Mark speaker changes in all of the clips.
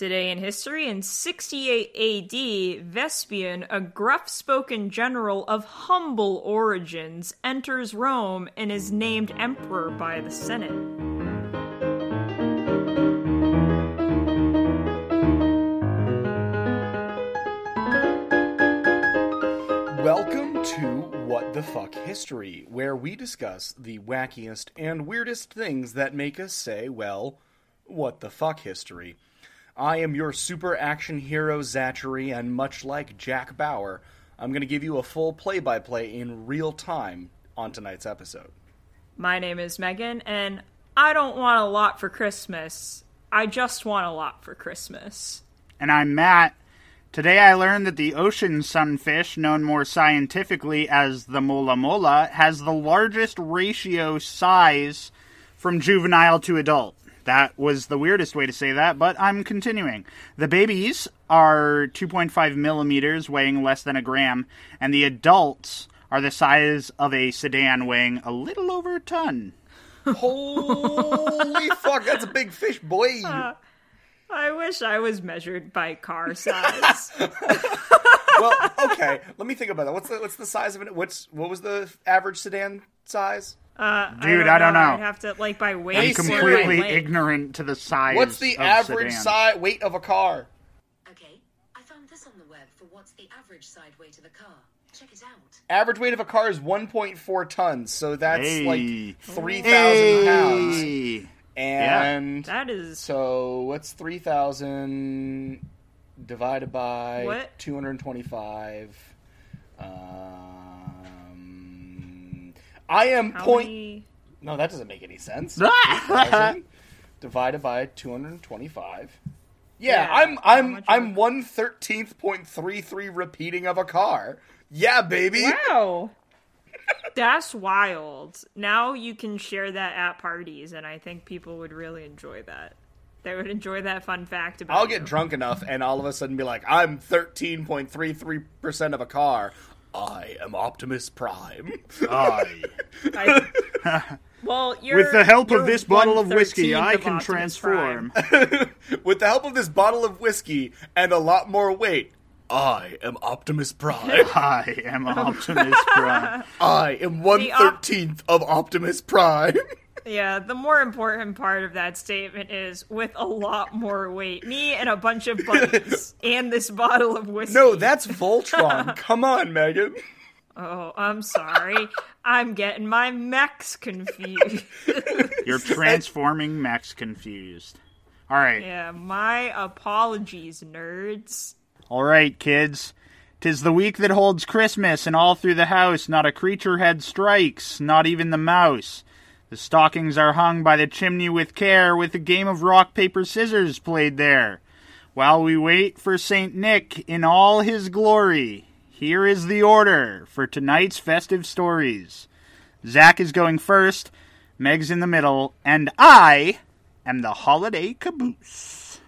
Speaker 1: Today in history, in 68 AD, Vespasian, a gruff spoken general of humble origins, enters Rome and is named emperor by the Senate.
Speaker 2: Welcome to What the Fuck History, where we discuss the wackiest and weirdest things that make us say, well, what the fuck history. I am your super action hero, Zachary, and much like Jack Bauer, I'm going to give you a full play by play in real time on tonight's episode.
Speaker 1: My name is Megan, and I don't want a lot for Christmas. I just want a lot for Christmas.
Speaker 3: And I'm Matt. Today I learned that the ocean sunfish, known more scientifically as the mola mola, has the largest ratio size from juvenile to adult. That was the weirdest way to say that, but I'm continuing. The babies are 2.5 millimeters, weighing less than a gram, and the adults are the size of a sedan, weighing a little over a ton.
Speaker 2: Holy fuck, that's a big fish, boy!
Speaker 1: Uh, I wish I was measured by car size.
Speaker 2: well, okay, let me think about that. What's the what's the size of it? What's what was the average sedan size?
Speaker 1: Uh,
Speaker 3: Dude, I don't know.
Speaker 1: I'd have to like by weight.
Speaker 2: I'm
Speaker 3: I'm
Speaker 1: or
Speaker 3: completely ignorant to the size.
Speaker 2: What's the
Speaker 3: of
Speaker 2: average
Speaker 3: sedan.
Speaker 2: si- weight of a car?
Speaker 4: Okay, I found this on the web for what's the average side weight of a car. Check it out.
Speaker 2: Average weight of a car is 1.4 tons, so that's
Speaker 3: Hey.
Speaker 2: like 3,000 pounds.
Speaker 3: Hey.
Speaker 2: And
Speaker 1: That is
Speaker 2: so what's 3,000 divided by
Speaker 1: What?
Speaker 2: 225? Um, I am
Speaker 1: how
Speaker 2: point.
Speaker 1: many?
Speaker 2: No, that doesn't make any sense. 3,000 divided by 225. Yeah,
Speaker 1: Yeah,
Speaker 2: I'm I'm I'm
Speaker 1: of
Speaker 2: one thirteenth point three three repeating of a car. Yeah, baby.
Speaker 1: Wow. That's wild. Now you can share that at parties, and I think people would really enjoy that. They would enjoy that fun fact about
Speaker 2: I'll
Speaker 1: you.
Speaker 2: get drunk enough and all of a sudden be like, I'm 13.33% of a car. I am Optimus Prime.
Speaker 3: Aye.
Speaker 1: I- well, you're,
Speaker 3: With the help of this bottle of whiskey,
Speaker 1: 1/13th
Speaker 3: I can
Speaker 1: Optimus
Speaker 3: transform.
Speaker 2: With the help of this bottle of whiskey and a lot more weight, I am Optimus Prime.
Speaker 3: I am oh. Optimus Prime.
Speaker 2: I am one
Speaker 1: The op-
Speaker 2: of Optimus Prime.
Speaker 1: Yeah, the more important part of that statement is with a lot more weight. Me and a bunch of buddies and this bottle of whiskey.
Speaker 2: no, that's Voltron. Come on, Megan.
Speaker 1: Oh, I'm sorry. I'm getting my mechs confused.
Speaker 3: You're transforming Max confused. All right.
Speaker 1: yeah, my apologies, nerds.
Speaker 3: All right, kids. Tis the week that holds Christmas, and all through the house not a creature head strikes, not even the mouse. The stockings are hung by the chimney with care, with a game of rock, paper, scissors played there. While we wait for St. Nick in all his glory, here is the order for tonight's festive stories. Zach is going first, Meg's in the middle, and I am the holiday caboose.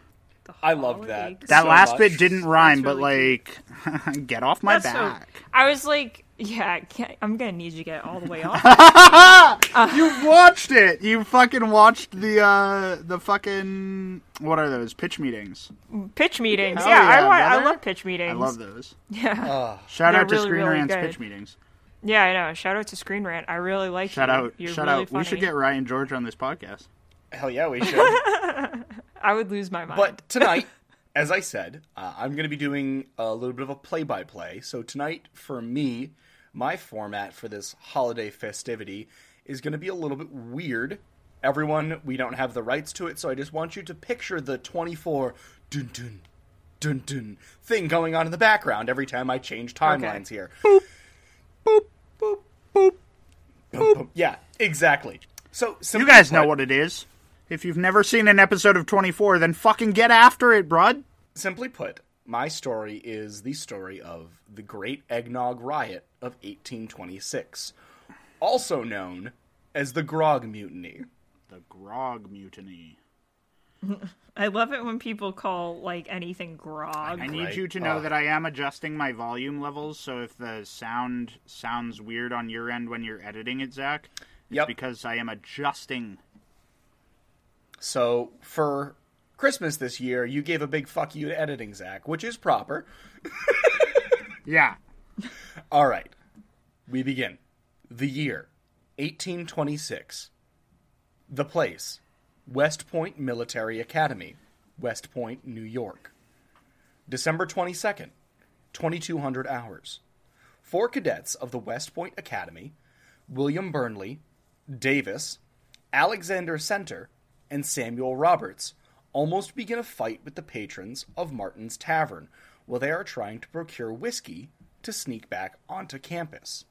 Speaker 1: The
Speaker 2: I loved that.
Speaker 3: That
Speaker 2: So
Speaker 3: last
Speaker 2: much.
Speaker 3: bit didn't rhyme, but like, get off my
Speaker 1: That's so-
Speaker 3: back.
Speaker 1: I was like, yeah, I can't, I'm gonna need you to get all the way off.
Speaker 3: you watched it. You fucking watched the uh the fucking what are those pitch meetings?
Speaker 1: pitch meetings.
Speaker 3: Hell
Speaker 1: yeah, I,
Speaker 3: yeah,
Speaker 1: wa- I love pitch meetings.
Speaker 3: I love those.
Speaker 1: Yeah,
Speaker 3: Shout
Speaker 1: They're
Speaker 3: out to
Speaker 1: really,
Speaker 3: Screen
Speaker 1: really
Speaker 3: Rant's
Speaker 1: good.
Speaker 3: pitch meetings.
Speaker 1: yeah, I know. Shout out to Screen Rant. I really like
Speaker 3: Shout
Speaker 1: you.
Speaker 3: out,
Speaker 1: You're
Speaker 3: shout
Speaker 1: really
Speaker 3: out. We should get Ryan George on this podcast.
Speaker 2: Hell yeah, we should.
Speaker 1: I would lose my mind.
Speaker 2: But tonight, as I said, uh, I'm going to be doing a little bit of a play by play. So tonight, for me, my format for this holiday festivity is going to be a little bit weird. Everyone, we don't have the rights to it, so I just want you to picture the 24 dun dun dun dun thing going on in the background every time I change timelines here. Boop, boop, boop, boop, boop. Yeah, exactly. So
Speaker 3: You guys know what it is. If you've never seen an episode of 24, then fucking get after it, brud.
Speaker 2: Simply put, my story is the story of the Great Eggnog Riot of 1826, also known as the Grog Mutiny.
Speaker 3: The Grog Mutiny.
Speaker 1: I love it when people call like anything grog.
Speaker 3: I need
Speaker 2: Right.
Speaker 3: you to know
Speaker 2: Oh.
Speaker 3: that I am adjusting my volume levels, so if the sound sounds weird on your end when you're editing it, Zach, it's
Speaker 2: Yep.
Speaker 3: because I am adjusting.
Speaker 2: So, for Christmas this year, you gave a big fuck you to editing, Zach, which is proper.
Speaker 3: Yeah.
Speaker 2: All right, we begin. The year 1826. The place West Point Military Academy, West Point, New York. December 22nd, 2200 hours. Four cadets of the West Point Academy, William Burnley, Davis, Alexander Center, and Samuel Roberts, almost begin a fight with the patrons of Martin's Tavern while they are trying to procure whiskey to sneak back onto campus.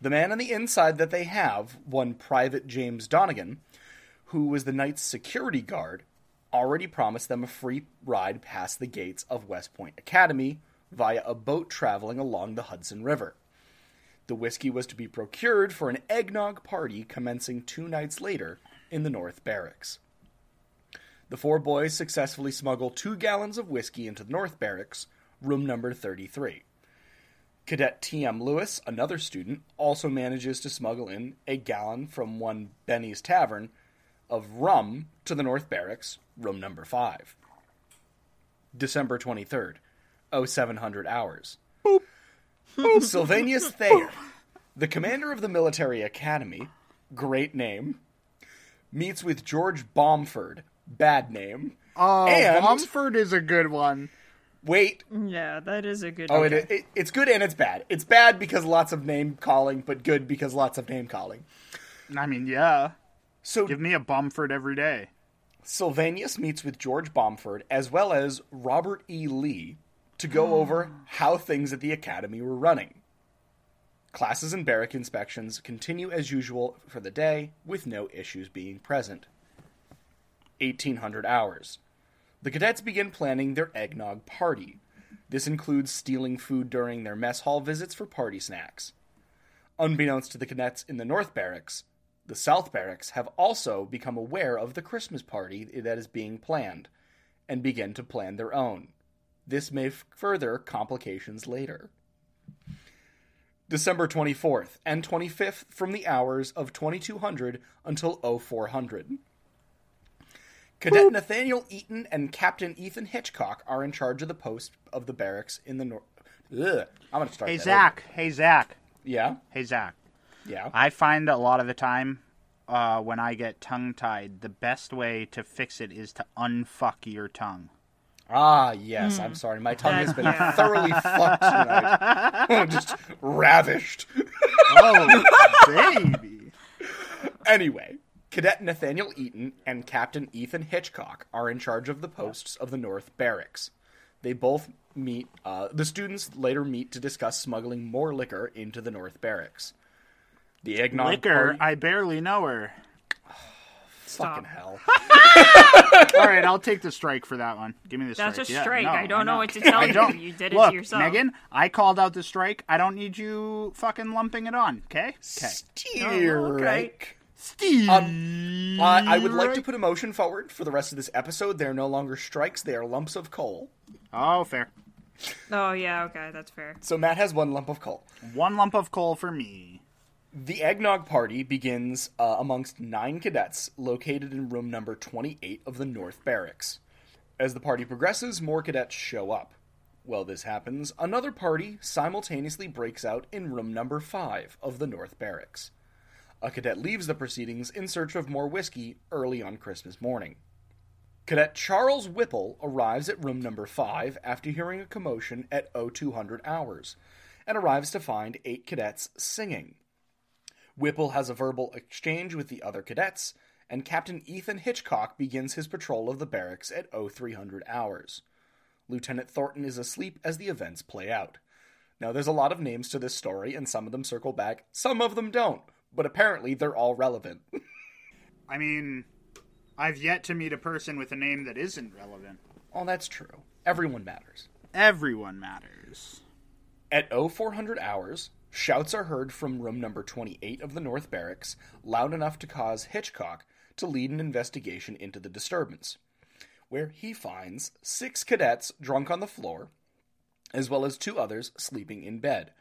Speaker 2: The man on the inside that they have, one Private James Donegan, who was the night's security guard, already promised them a free ride past the gates of West Point Academy via a boat traveling along the Hudson River. The whiskey was to be procured for an eggnog party commencing two nights later in the North Barracks. The four boys successfully smuggle two gallons of whiskey into the North Barracks, room number 33. Cadet T.M. Lewis, another student, also manages to smuggle in a gallon from one Benny's Tavern of rum to the North Barracks, room number 5. December 23rd, 0700 hours. Sylvanus Thayer, the commander of the military academy, great name, meets with George Bomford, bad name.
Speaker 3: Oh,
Speaker 2: And-
Speaker 3: Mumford is a good one.
Speaker 2: Wait,
Speaker 1: Yeah, that is a good.
Speaker 2: Oh,
Speaker 1: one.
Speaker 2: it, it, it's good and it's bad. It's bad because lots of name calling, but good because lots of name calling.
Speaker 3: I mean, yeah.
Speaker 2: So
Speaker 3: Give me a Bomford every day.
Speaker 2: Sylvanus meets with George Bomford as well as Robert E. Lee to go hmm. over how things at the academy were running. Classes and barrack inspections continue as usual for the day with no issues being present. 1800 hours. The cadets begin planning their eggnog party. This includes stealing food during their mess hall visits for party snacks. Unbeknownst to the cadets in the North Barracks, the South Barracks have also become aware of the Christmas party that is being planned and begin to plan their own. This may f- further complications later. December 24th and 25th from the hours of 2200 until 0400. Cadet Nathaniel Eaton and Captain Ethan Hitchcock are in charge of the post of the barracks in the north. I'm going to start
Speaker 3: Hey,
Speaker 2: that
Speaker 3: Zach. Hey, Zach.
Speaker 2: Yeah?
Speaker 3: Hey, Zach.
Speaker 2: Yeah.
Speaker 3: I find a lot of the time uh, when I get tongue tied, the best way to fix it is to unfuck your tongue.
Speaker 2: Ah, yes. I'm sorry. My tongue has been
Speaker 1: Yeah.
Speaker 2: thoroughly fucked tonight. I'm just ravished.
Speaker 3: Oh, baby.
Speaker 2: Anyway, Cadet Nathaniel Eaton and Captain Ethan Hitchcock are in charge of the posts of the North Barracks. They both meet, uh, the students later meet to discuss smuggling more liquor into the North Barracks. The eggnog
Speaker 3: Liquor,
Speaker 2: party-
Speaker 3: I barely know her.
Speaker 2: fucking hell.
Speaker 3: All right, I'll take the strike for that one. Give me the strike.
Speaker 1: That's a
Speaker 3: Yeah,
Speaker 1: strike.
Speaker 3: no,
Speaker 1: I don't know
Speaker 3: know.
Speaker 1: what to tell you. You did it
Speaker 3: Look,
Speaker 1: to yourself.
Speaker 3: Megan, I called out the strike. I don't need you fucking lumping it on, okay? Okay.
Speaker 2: Steerike.
Speaker 3: Steve.
Speaker 2: Um, I I would like to put a motion forward for the rest of this episode. They are no longer strikes; they are lumps of coal.
Speaker 3: Oh, fair.
Speaker 1: Oh yeah, okay, that's fair.
Speaker 2: So Matt has one lump of coal.
Speaker 3: One lump of coal for me.
Speaker 2: The eggnog party begins uh, amongst nine cadets located in room number 28 of the North Barracks. As the party progresses, more cadets show up. While this happens, another party simultaneously breaks out in room number 5 of the North Barracks. A cadet leaves the proceedings in search of more whiskey early on Christmas morning. Cadet Charles Whipple arrives at room number 5 after hearing a commotion at 0200 hours and arrives to find eight cadets singing. Whipple has a verbal exchange with the other cadets, and Captain Ethan Hitchcock begins his patrol of the barracks at 0300 hours. Lieutenant Thornton is asleep as the events play out. Now, there's a lot of names to this story, and some of them circle back, some of them don't, but apparently they're all relevant.
Speaker 3: I mean, I've yet to meet a person with a name that isn't relevant.
Speaker 2: Oh, that's true. Everyone matters.
Speaker 3: Everyone matters.
Speaker 2: At 0400 hours, shouts are heard from room number 28 of the North Barracks, loud enough to cause Hitchcock to lead an investigation into the disturbance, where he finds six cadets drunk on the floor, as well as two others sleeping in bed.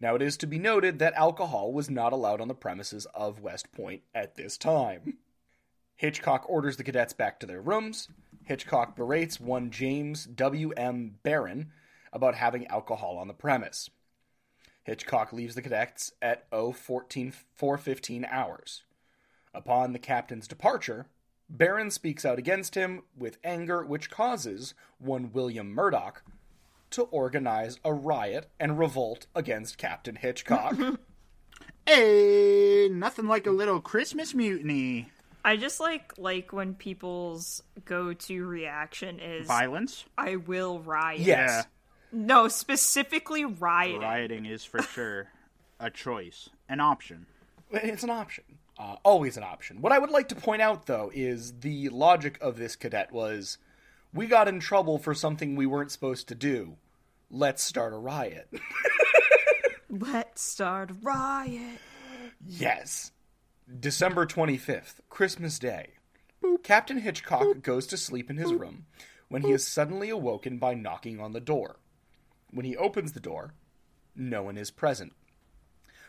Speaker 2: Now, it is to be noted that alcohol was not allowed on the premises of West Point at this time. Hitchcock orders the cadets back to their rooms. Hitchcock berates one James W.M. Barron about having alcohol on the premise. Hitchcock leaves the cadets at 014 415 hours. Upon the captain's departure, Barron speaks out against him with anger, which causes one William Murdoch to organize a riot and revolt against Captain Hitchcock.
Speaker 3: Hey, nothing like a little Christmas mutiny.
Speaker 1: I just like like when people's go-to reaction is
Speaker 3: Violence?
Speaker 1: I will riot.
Speaker 2: yes.
Speaker 1: No, specifically rioting.
Speaker 3: Rioting is for sure a choice, an option.
Speaker 2: It's an option. Uh, always an option. What I would like to point out, though, is the logic of this cadet was we got in trouble for something we weren't supposed to do. Let's start a riot.
Speaker 1: Let's start a riot.
Speaker 2: yes. December 25th, Christmas Day. Captain Hitchcock goes to sleep in his room when he is suddenly awoken by knocking on the door. When he opens the door, no one is present.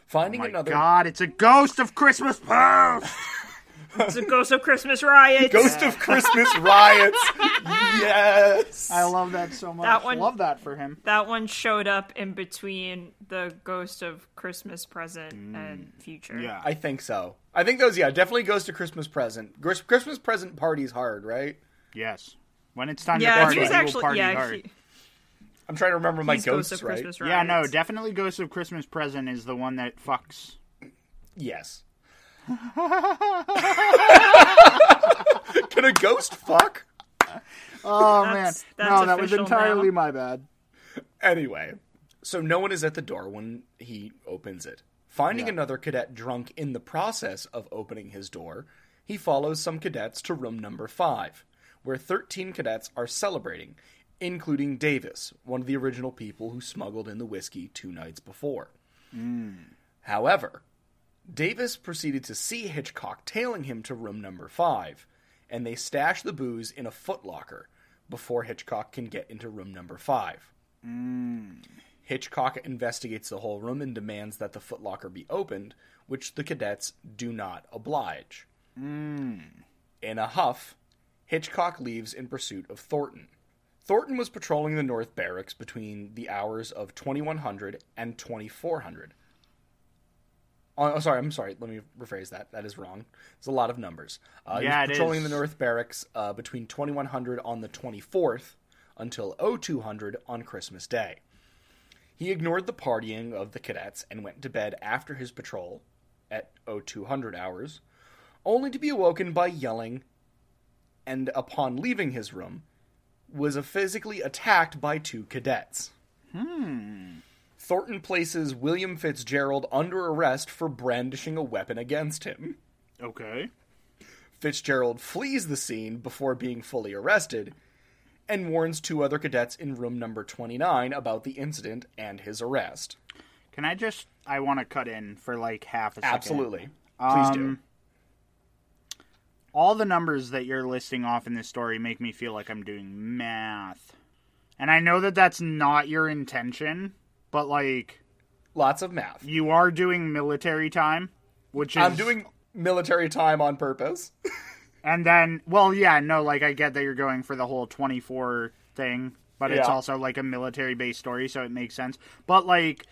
Speaker 2: Finding oh
Speaker 3: My
Speaker 2: another
Speaker 3: God, it's a ghost of Christmas past.
Speaker 1: It's a ghost of Christmas riot.
Speaker 2: Ghost of Christmas riots. Yes.
Speaker 3: I love that so much.
Speaker 1: That one-
Speaker 3: Love that for him.
Speaker 1: That one showed up in between the ghost of Christmas present mm, and future.
Speaker 3: Yeah.
Speaker 2: I think so. I think those, yeah, definitely Ghost of Christmas present. Gris- Christmas present parties hard, right?
Speaker 3: Yes. When it's time to party, you'll
Speaker 1: actually
Speaker 3: party
Speaker 1: yeah.
Speaker 3: hard.
Speaker 1: He,
Speaker 2: I'm trying to remember my
Speaker 1: he's ghost
Speaker 2: ghosts,
Speaker 1: of
Speaker 2: right?
Speaker 1: Christmas
Speaker 3: Yeah, no, definitely Ghost of Christmas Present is the one that fucks.
Speaker 2: Yes. Can a ghost fuck?
Speaker 3: Oh
Speaker 1: That's-
Speaker 3: man,
Speaker 1: that's
Speaker 3: no, that was
Speaker 1: official
Speaker 3: entirely
Speaker 1: now.
Speaker 3: my bad.
Speaker 2: Anyway, so no one is at the door when he opens it. Finding
Speaker 3: Yeah.
Speaker 2: another cadet drunk in the process of opening his door, he follows some cadets to room number five, where 13 cadets are celebrating, including Davis, one of the original people who smuggled in the whiskey two nights before. Hmm. However, Davis proceeded to see Hitchcock tailing him to room number five, and they stash the booze in a footlocker before Hitchcock can get into room number five. Hitchcock investigates the whole room and demands that the footlocker be opened, which the cadets do not oblige. In a huff, Hitchcock leaves in pursuit of Thornton. Thornton was patrolling the North Barracks between the hours of 2100 and 2400. Oh, oh, sorry, I'm sorry. Let me rephrase that. That is wrong. There's a lot of numbers. Uh,
Speaker 3: Yeah,
Speaker 2: patrolling the North Barracks uh, between 2100 on the 24th until 0200 on Christmas Day. He ignored the partying of the cadets and went to bed after his patrol at 0200 hours, only to be awoken by yelling, and upon leaving his room, was physically attacked by two cadets. Thornton places William Fitzgerald under arrest for brandishing a weapon against him.
Speaker 3: Okay.
Speaker 2: Fitzgerald flees the scene before being fully arrested and warns two other cadets in room number 29 about the incident and his arrest.
Speaker 3: Can I just? I want to cut in for like half a second.
Speaker 2: Absolutely. Please do.
Speaker 3: Um, All the numbers that you're listing off in this story make me feel like I'm doing math, and I know that that's not your intention, but like
Speaker 2: Lots of math.
Speaker 3: you are doing military time, which is
Speaker 2: I'm doing military time on purpose.
Speaker 3: And then, well, yeah, no, like I get that you're going for the whole 24 thing, but it's also like a military based story, so it makes sense. But like,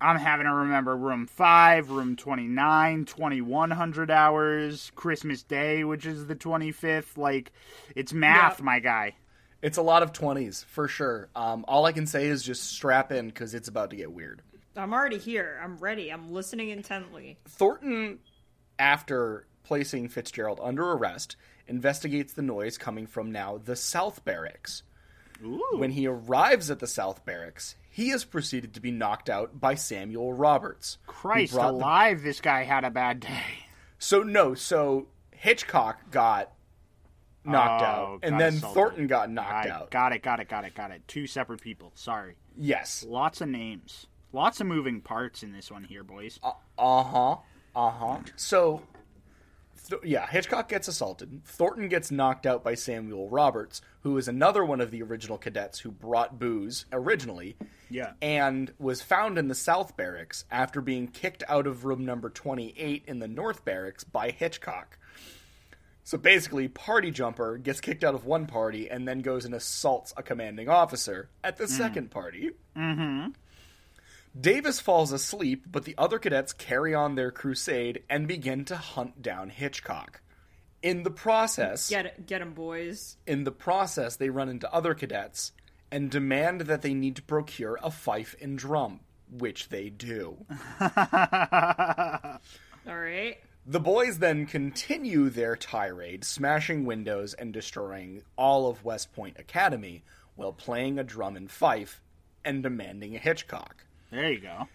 Speaker 3: I'm having to remember room 5, room 29, 2100 hours, Christmas Day, which is the 25th. Like, it's math,
Speaker 2: Yeah.
Speaker 3: my guy.
Speaker 2: It's a lot of 20s, for sure. Um, all I can say is just strap in because it's about to get weird.
Speaker 1: I'm already here. I'm ready. I'm listening intently.
Speaker 2: Thornton, after placing Fitzgerald under arrest, investigates the noise coming from now the South Barracks. When he arrives at the South Barracks, he is proceeded to be knocked out by Samuel Roberts.
Speaker 3: Christ
Speaker 2: brought the-
Speaker 3: alive, this guy had a bad day.
Speaker 2: So no, so Hitchcock got knocked
Speaker 3: Oh,
Speaker 2: out, and then
Speaker 3: assaulted.
Speaker 2: Thornton got knocked
Speaker 3: Right,
Speaker 2: out.
Speaker 3: Got it, got it, got it, got it. Two separate people. Sorry.
Speaker 2: yes.
Speaker 3: Lots of names. Lots of moving parts in this one here, boys.
Speaker 2: Uh huh. Uh huh. So, th- yeah, Hitchcock gets assaulted. Thornton gets knocked out by Samuel Roberts, who is another one of the original cadets who brought booze originally.
Speaker 3: Yeah.
Speaker 2: And was found in the South Barracks after being kicked out of room number 28 in the North Barracks by Hitchcock. So basically, Party Jumper gets kicked out of one party and then goes and assaults a commanding officer at the mm. second party. Mm-hmm. Davis falls asleep, but the other cadets carry on their crusade and begin to hunt down Hitchcock. In the process,
Speaker 1: Get it, get 'em, boys.
Speaker 2: in the process, they run into other cadets and demand that they need to procure a fife and drum, which they do.
Speaker 1: All right.
Speaker 2: The boys then continue their tirade, smashing windows and destroying all of West Point Academy while playing a drum and fife and demanding a Hitchcock.
Speaker 3: There you go.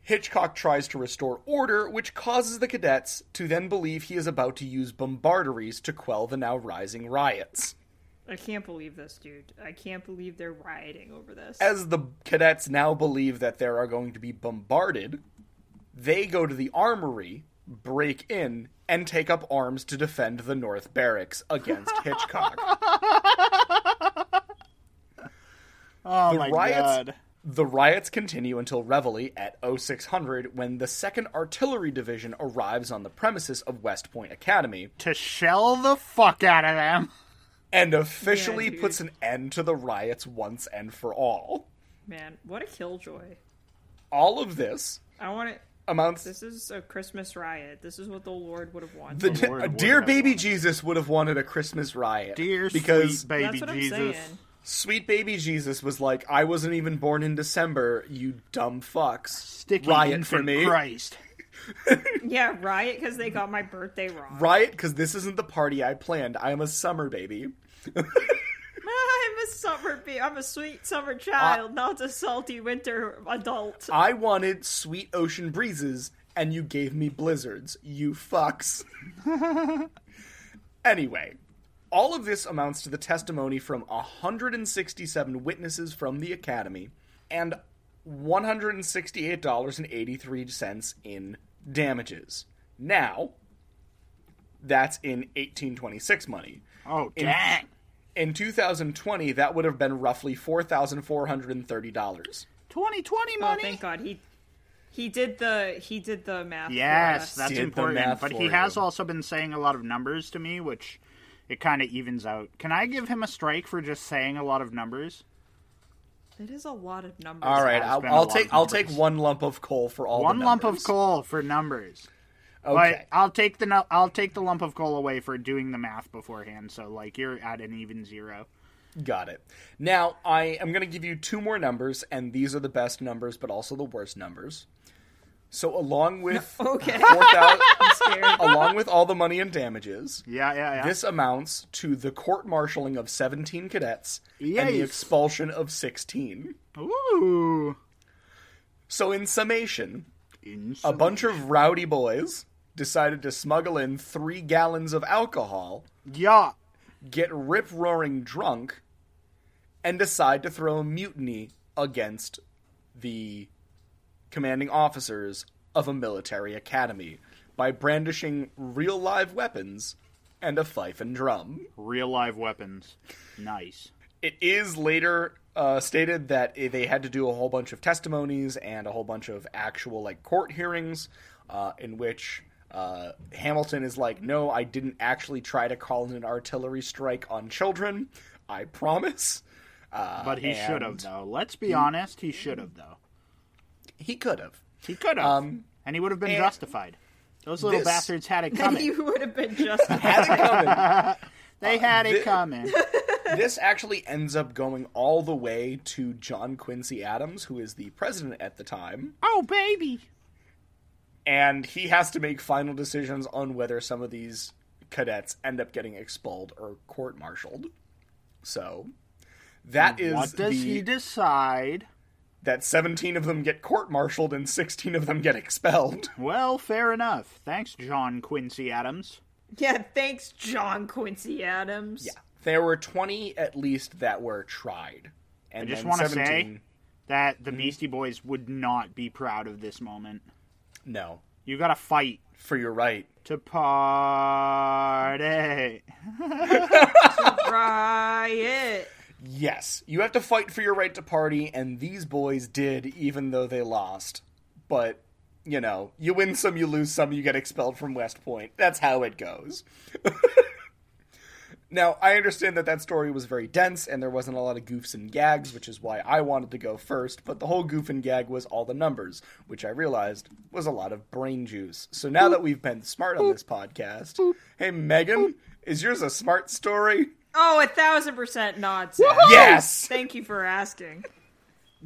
Speaker 2: Hitchcock tries to restore order, which causes the cadets to then believe he is about to use bombarderies to quell the now rising riots.
Speaker 1: I can't believe this, dude. I can't believe they're rioting over this.
Speaker 2: As the cadets now believe that they are going to be bombarded, they go to the armory, break in, and take up arms to defend the North Barracks against Hitchcock.
Speaker 3: Oh
Speaker 2: The
Speaker 3: my
Speaker 2: riots-
Speaker 3: god.
Speaker 2: The riots continue until Reveille at 0600 when the 2nd Artillery Division arrives on the premises of West Point Academy
Speaker 3: To shell the fuck out of them.
Speaker 2: and officially
Speaker 1: Yeah,
Speaker 2: puts an end to the riots once and for all.
Speaker 1: Man, what a killjoy.
Speaker 2: All of this
Speaker 1: I want it.
Speaker 2: Amounts
Speaker 1: This is a Christmas riot. This is what the Lord would have wanted.
Speaker 2: the,
Speaker 3: The Lord
Speaker 2: a dear baby
Speaker 3: wanted.
Speaker 2: Jesus would have wanted a Christmas riot.
Speaker 3: Dear
Speaker 2: because
Speaker 3: sweet baby
Speaker 1: That's what
Speaker 3: Jesus.
Speaker 1: I'm
Speaker 2: sweet baby Jesus was like, I wasn't even born in December, you dumb fucks.
Speaker 3: Sticky
Speaker 2: riot for me.
Speaker 3: Christ.
Speaker 1: Yeah, riot because they got my birthday wrong.
Speaker 2: Riot because this isn't the party I planned. I am a summer baby.
Speaker 1: I'm a summer bee. I'm a sweet summer child, not a salty winter adult.
Speaker 2: I wanted sweet ocean breezes, and you gave me blizzards. You fucks. anyway, all of this amounts to the testimony from 167 witnesses from the Academy and $168.83 in damages. Now, that's in 1826 money.
Speaker 3: Oh, dang.
Speaker 2: In 2020, that would have been roughly $4,430.
Speaker 3: 2020 money.
Speaker 1: Oh, thank God he he did the he did the math. for
Speaker 3: Yes,
Speaker 1: us.
Speaker 3: that's
Speaker 2: Did
Speaker 3: important. But
Speaker 2: for
Speaker 3: he has
Speaker 2: you.
Speaker 3: also been saying a lot of numbers to me, which it kind of evens out. Can I give him a strike for just saying a lot of numbers?
Speaker 1: It is a lot of numbers.
Speaker 2: All right, I'll,
Speaker 3: been a
Speaker 2: I'll take I'll take one lump of coal for all
Speaker 3: One
Speaker 2: the
Speaker 3: lump of coal for numbers.
Speaker 2: Okay.
Speaker 3: But I'll take the I'll take the lump of coal away for doing the math beforehand. So like you're at an even zero.
Speaker 2: Got it. Now I am going to give you two more numbers, and these are the best numbers, but also the worst numbers. So along with
Speaker 1: Okay.
Speaker 2: 4,000
Speaker 1: I'm
Speaker 2: along with all the money and damages,
Speaker 3: Yeah, yeah, yeah.
Speaker 2: this amounts to the court martialing of 17 cadets and the expulsion of 16.
Speaker 3: Ooh.
Speaker 2: So in summation,
Speaker 3: In
Speaker 2: a bunch of rowdy boys decided to smuggle in 3 gallons of alcohol
Speaker 3: yeah.
Speaker 2: get rip roaring drunk and decide to throw a mutiny against the commanding officers of a military academy by brandishing real live weapons and a fife and drum.
Speaker 3: Real live weapons. Nice.
Speaker 2: It is later uh, stated that they had to do a whole bunch of testimonies and a whole bunch of actual like court hearings uh, in which uh, Hamilton is like, "No, I didn't actually try to call in an artillery strike on children. I promise." Uh,
Speaker 3: But he
Speaker 2: and
Speaker 3: should have though. Let's be honest, he should have though.
Speaker 2: He could have.
Speaker 3: He could have.
Speaker 2: Um,
Speaker 3: and he would have been
Speaker 2: and-
Speaker 3: justified. Those little
Speaker 2: This-
Speaker 3: bastards had it coming.
Speaker 1: you would have been just
Speaker 2: Had it coming.
Speaker 3: they had it
Speaker 2: thi-
Speaker 3: coming.
Speaker 2: this actually ends up going all the way to John Quincy Adams, who is the president at the time.
Speaker 3: oh baby.
Speaker 2: And he has to make final decisions on whether some of these cadets end up getting expelled or court-martialed. So that is
Speaker 3: What does
Speaker 2: the,
Speaker 3: he decide?
Speaker 2: that 17 of them get court-martialed and 16 of them get expelled.
Speaker 3: Well, fair enough. Thanks, John Quincy Adams.
Speaker 1: Yeah, thanks, John Quincy Adams.
Speaker 2: Yeah, there were 20 at least that were tried. And
Speaker 3: I just want to
Speaker 2: 17
Speaker 3: say that the mm-hmm. Beastie Boys would not be proud of this moment.
Speaker 2: No,
Speaker 3: You got to fight
Speaker 2: for your right.
Speaker 3: to party.
Speaker 1: Riot.
Speaker 2: Yes, you have to fight for your right to party, and these boys did, even though they lost. But, you know, you win some, you lose some, you get expelled from West Point. That's how it goes. now, I understand that that story was very dense, and there wasn't a lot of goofs and gags, which is why I wanted to go first, but the whole goof and gag was all the numbers, which I realized was a lot of brain juice. So now that we've been smart on this podcast, hey, Megan, is yours a smart story?
Speaker 1: Oh, a thousand percent not.
Speaker 2: Yes!
Speaker 1: Thank you for asking.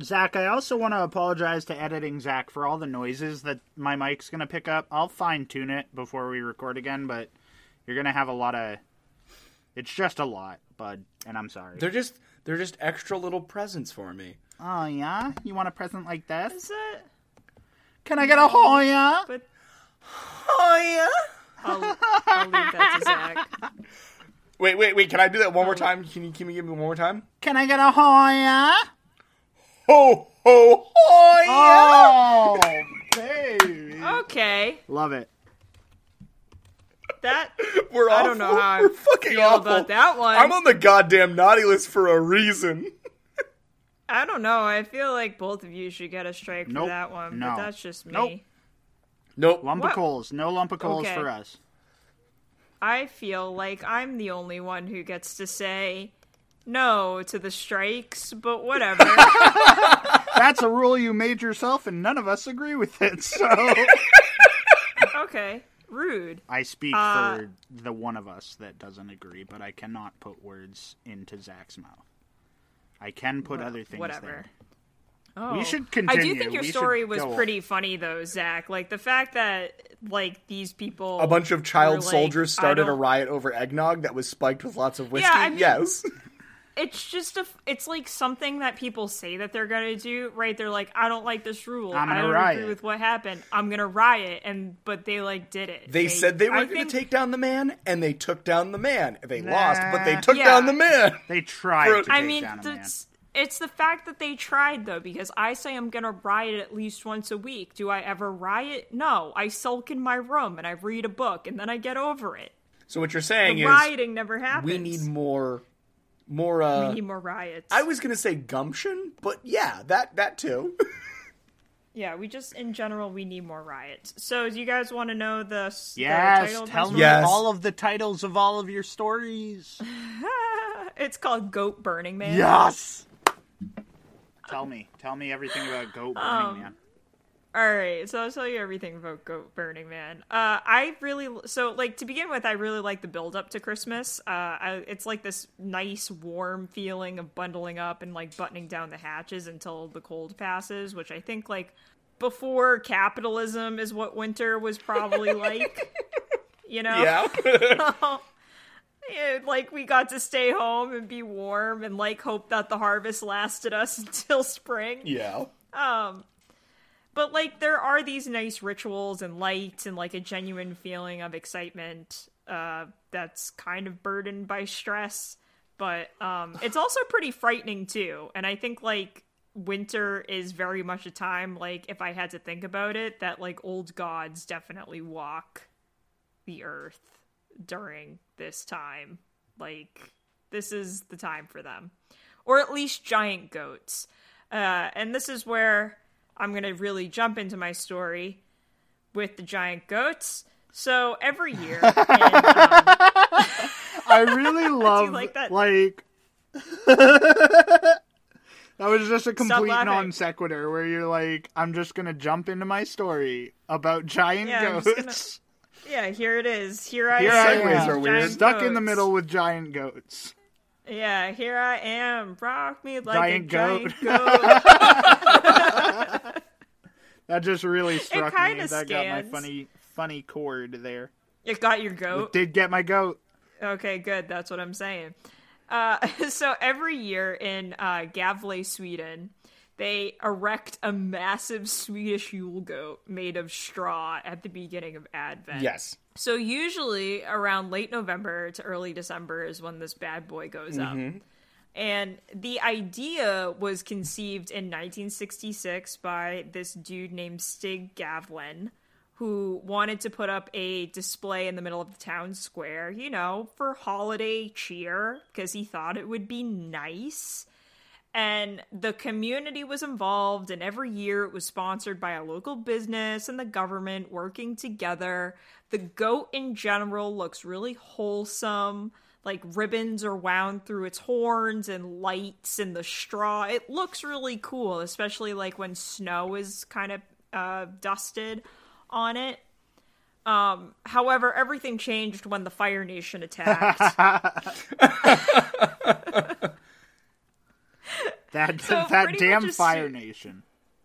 Speaker 3: Zach, I also want to apologize to editing Zach for all the noises that my mic's going to pick up. I'll fine tune it before we record again, but you're going to have a lot of. It's just a lot, bud, and I'm sorry.
Speaker 2: They're just they're just extra little presents for me.
Speaker 3: Oh, yeah? You want a present like this?
Speaker 1: Is it?
Speaker 3: Can I get a Hoya?
Speaker 1: But
Speaker 2: yeah.
Speaker 1: I'll, I'll leave that to Zach.
Speaker 2: Wait, wait, wait. Can I do that one more time? Can you, can you give me one more time?
Speaker 3: Can I get a Hoya?
Speaker 2: Ho ho ho!
Speaker 3: Oh, baby.
Speaker 1: Okay,
Speaker 3: Love it.
Speaker 1: That
Speaker 2: We're
Speaker 1: I don't know how I
Speaker 2: We're fucking
Speaker 1: feel
Speaker 2: awful.
Speaker 1: about that one.
Speaker 2: I'm on the goddamn naughty list for a reason.
Speaker 1: I don't know. I feel like both of you should get a strike
Speaker 3: Nope.
Speaker 1: for that one,
Speaker 3: No.
Speaker 1: but that's just me.
Speaker 3: Nope.
Speaker 2: Nope.
Speaker 3: Lump of coals. No lump of coals
Speaker 1: Okay.
Speaker 3: for us.
Speaker 1: I feel like I'm the only one who gets to say no to the strikes, but whatever.
Speaker 3: That's a rule you made yourself, and none of us agree with it. So
Speaker 1: okay, rude.
Speaker 3: I speak
Speaker 1: Uh,
Speaker 3: for the one of us that doesn't agree, but I cannot put words into Zach's mouth. I can put other things
Speaker 1: whatever.
Speaker 3: there.
Speaker 1: Oh.
Speaker 3: We should continue.
Speaker 1: I do think your
Speaker 3: We
Speaker 1: story was
Speaker 3: go-
Speaker 1: pretty funny though, Zach. Like the fact that like these people
Speaker 2: A bunch of child
Speaker 1: were like,
Speaker 2: soldiers started a riot over eggnog that was spiked with lots of whiskey.
Speaker 1: Yeah, I mean-
Speaker 2: yes.
Speaker 1: it's just a it's like something that people say that they're gonna do right they're like i don't like this rule
Speaker 3: I'm
Speaker 1: i
Speaker 3: gonna
Speaker 1: don't
Speaker 3: riot."
Speaker 1: agree with what happened i'm gonna riot and but they like did it
Speaker 2: They said they were
Speaker 1: I
Speaker 2: going
Speaker 1: think-
Speaker 2: to take down the man, and they took down the man. They lost, but they took
Speaker 1: Yeah.
Speaker 2: down the man.
Speaker 3: They tried
Speaker 2: For-
Speaker 3: to
Speaker 1: i
Speaker 3: take
Speaker 1: mean
Speaker 3: down a man.
Speaker 1: it's it's the fact that they tried though because i say i'm gonna riot at least once a week do i ever riot no i sulk in my room and i read a book and then i get over it
Speaker 2: So what you're saying
Speaker 1: the
Speaker 2: is
Speaker 1: rioting never happens
Speaker 2: we need more, more. uh
Speaker 1: we need more riots
Speaker 2: I was going to say gumption, but yeah, that that too.
Speaker 1: yeah we just in general we need more riots so do you guys want to know the, s- the
Speaker 3: yes,
Speaker 1: title
Speaker 3: tell me
Speaker 2: Yes.
Speaker 3: all of the titles of all of your stories.
Speaker 1: It's called Goat Burning Man.
Speaker 3: yes. Tell me, tell me everything about Goat Burning
Speaker 1: Um,
Speaker 3: Man.
Speaker 1: All right, so I'll tell you everything about Goat Burning Man. Uh, I really so like to begin with. I really like the build up to Christmas. Uh, I, it's like this nice, warm feeling of bundling up and like buttoning down the hatches until the cold passes, which I think like before capitalism is what winter was probably like. You know,
Speaker 2: yeah.
Speaker 1: Yeah, like we got to stay home and be warm and like hope that the harvest lasted us until spring.
Speaker 2: yeah.
Speaker 1: But like there are these nice rituals and lights and like a genuine feeling of excitement uh that's kind of burdened by stress, but um it's also pretty frightening too. And I think like winter is very much a time like if I had to think about it that like old gods definitely walk the earth during this time. Like this is the time for them. Or at least giant goats. Uh, and this is where I'm going to really jump into my story with the giant goats. So every year, in, um,
Speaker 3: I really love
Speaker 1: like that?
Speaker 3: like that was just a complete non sequitur where you're like, I'm just gonna jump into my story about giant
Speaker 1: Yeah, I'm
Speaker 3: goats.
Speaker 1: yeah, here it is. Here I
Speaker 3: Here
Speaker 1: am.
Speaker 3: I
Speaker 2: Segues
Speaker 3: am,
Speaker 2: are weird.
Speaker 1: giant
Speaker 3: stuck in the middle with giant goats.
Speaker 1: Yeah, here I am. Rock me like
Speaker 3: Giant
Speaker 1: a giant goat.
Speaker 3: That just really struck me. That got my funny funny chord there.
Speaker 1: it got your goat.
Speaker 3: It Did get my goat.
Speaker 1: Okay, good. That's what I'm saying. Uh, so every year in uh, Gavle, Sweden, they erect a massive Swedish Yule goat made of straw at the beginning of Advent.
Speaker 2: Yes.
Speaker 1: So usually around late November to early December is when this bad boy goes up. Mm-hmm. And the idea was conceived in 1966 by this dude named Stig Gavlin, who wanted to put up a display in the middle of the town square, you know, for holiday cheer, because he thought it would be nice. And the community was involved, and every year it was sponsored by a local business and the government working together. The goat in general looks really wholesome. Like ribbons are wound through its horns and lights and the straw. It looks really cool, especially like when snow is kind of uh, dusted on it. Um, however, everything changed when the Fire Nation attacked.
Speaker 3: That
Speaker 1: So
Speaker 3: that damn Fire Nation.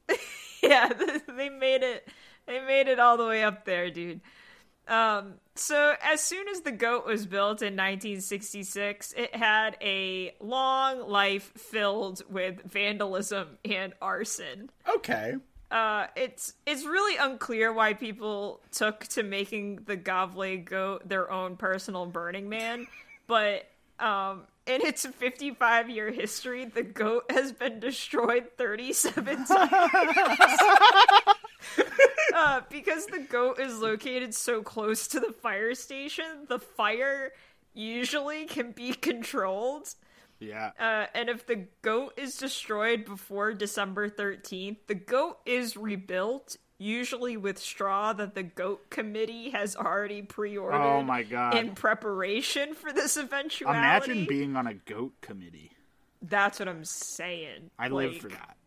Speaker 1: yeah, they made it. They made it all the way up there, dude. Um, so as soon as the goat was built in 1966, it had a long life filled with vandalism and arson.
Speaker 2: Okay.
Speaker 1: Uh, it's it's really unclear why people took to making the Gavle goat their own personal Burning Man, but um, in its 55 year history, the goat has been destroyed 37 times. uh, because the goat is located so close to the fire station, the fire usually can be controlled.
Speaker 3: Yeah.
Speaker 1: Uh, and if the goat is destroyed before December 13th, the goat is rebuilt, usually with straw that the goat committee has already pre ordered.
Speaker 3: Oh my God.
Speaker 1: In preparation for this eventuality.
Speaker 3: Imagine being on a goat committee.
Speaker 1: That's what I'm saying.
Speaker 3: I live for that.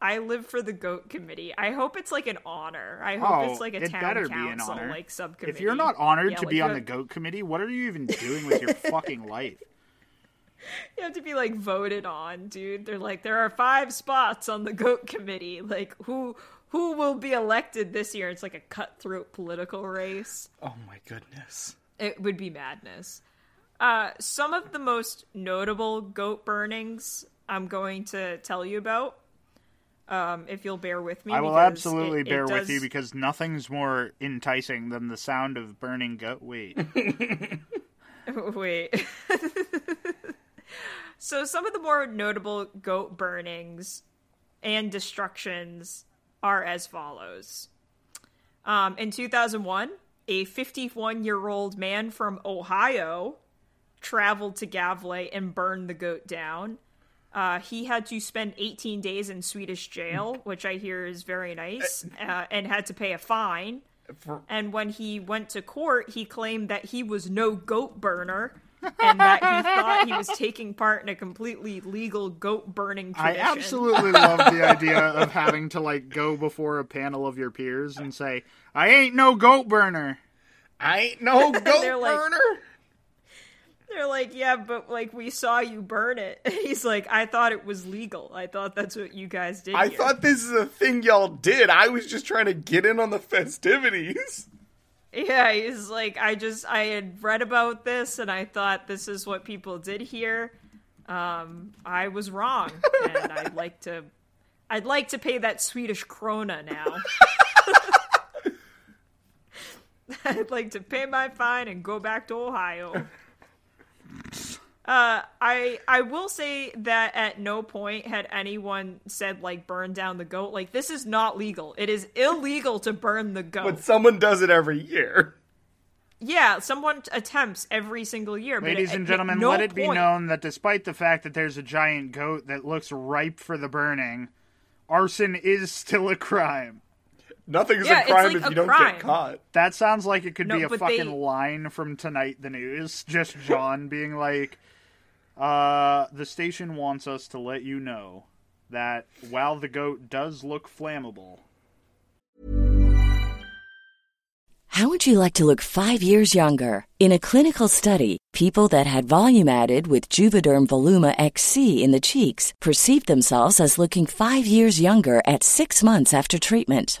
Speaker 1: I live for the goat committee. I hope it's like an honor. I hope
Speaker 3: Oh,
Speaker 1: it's like a
Speaker 3: it
Speaker 1: town
Speaker 3: better be an
Speaker 1: council,
Speaker 3: honor.
Speaker 1: like subcommittee.
Speaker 3: If you're not honored
Speaker 1: Yeah,
Speaker 3: to
Speaker 1: like
Speaker 3: be on the goat committee, what are you even doing with your fucking life?
Speaker 1: You have to be like voted on, dude. They're like, there are five spots on the goat committee. Like, who who will be elected this year? It's like a cutthroat political race.
Speaker 2: Oh my goodness.
Speaker 1: It would be madness. Uh, some of the most notable goat burnings I'm going to tell you about. Um, if you'll bear with me,
Speaker 3: I will
Speaker 1: because
Speaker 3: absolutely
Speaker 1: it- it
Speaker 3: bear with you because nothing's more enticing than the sound of burning goat. Wait.
Speaker 1: Wait. so some of the more notable goat burnings and destructions are as follows. Um, in 2001, a 51 year old man from Ohio traveled to Gavle and burned the goat down. Uh, he had to spend 18 days in Swedish jail, which I hear is very nice, uh, and had to pay a fine. And when he went to court, he claimed that he was no goat burner and that he thought he was taking part in a completely legal goat burning tradition.
Speaker 3: I absolutely love the idea of having to like go before a panel of your peers and say, "I ain't no goat burner."
Speaker 2: I ain't no goat
Speaker 1: They're like-
Speaker 2: burner.
Speaker 1: They're like, yeah, but like we saw you burn it. And he's like, I thought it was legal. I thought that's what you guys did.
Speaker 2: I
Speaker 1: here."
Speaker 2: thought this is a thing y'all did. I was just trying to get in on the festivities.
Speaker 1: Yeah, he's like, I just I had read about this and I thought this is what people did here. Um, I was wrong, and I'd like to, I'd like to pay that Swedish krona now. I'd like to pay my fine and go back to Ohio. Uh, I I will say that at no point had anyone said like burn down the goat. Like this is not legal. It is illegal to burn the goat.
Speaker 2: But someone does it every year.
Speaker 1: Yeah, someone attempts every single year. but
Speaker 3: Ladies
Speaker 1: at-
Speaker 3: and gentlemen,
Speaker 1: no
Speaker 3: let it be
Speaker 1: point-
Speaker 3: known that despite the fact that there's a giant goat that looks ripe for the burning, arson is still a crime.
Speaker 2: Nothing's
Speaker 1: Yeah,
Speaker 2: a crime
Speaker 1: like
Speaker 2: if
Speaker 1: a
Speaker 2: you don't
Speaker 1: crime.
Speaker 2: get caught.
Speaker 3: That sounds like it could
Speaker 1: No,
Speaker 3: be a fucking
Speaker 1: they-
Speaker 3: line from Tonight the News. Just John being like, uh, the station wants us to let you know that while the goat does look flammable,
Speaker 5: How would you like to look five years younger? In a clinical study, people that had volume added with Juvederm Voluma XC in the cheeks perceived themselves as looking five years younger at six months after treatment.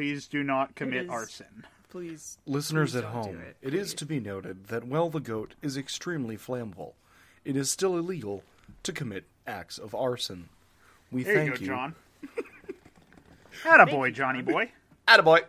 Speaker 3: Please do not commit
Speaker 1: is-
Speaker 3: arson.
Speaker 1: Please.
Speaker 2: Listeners
Speaker 1: please
Speaker 2: at
Speaker 1: don't do
Speaker 2: home,
Speaker 1: it,
Speaker 2: it is to be noted that while the goat is extremely flammable, it is still illegal to commit acts of arson. We
Speaker 3: There
Speaker 2: thank
Speaker 3: you go, John. Atta boy, Johnny boy.
Speaker 2: Attaboy.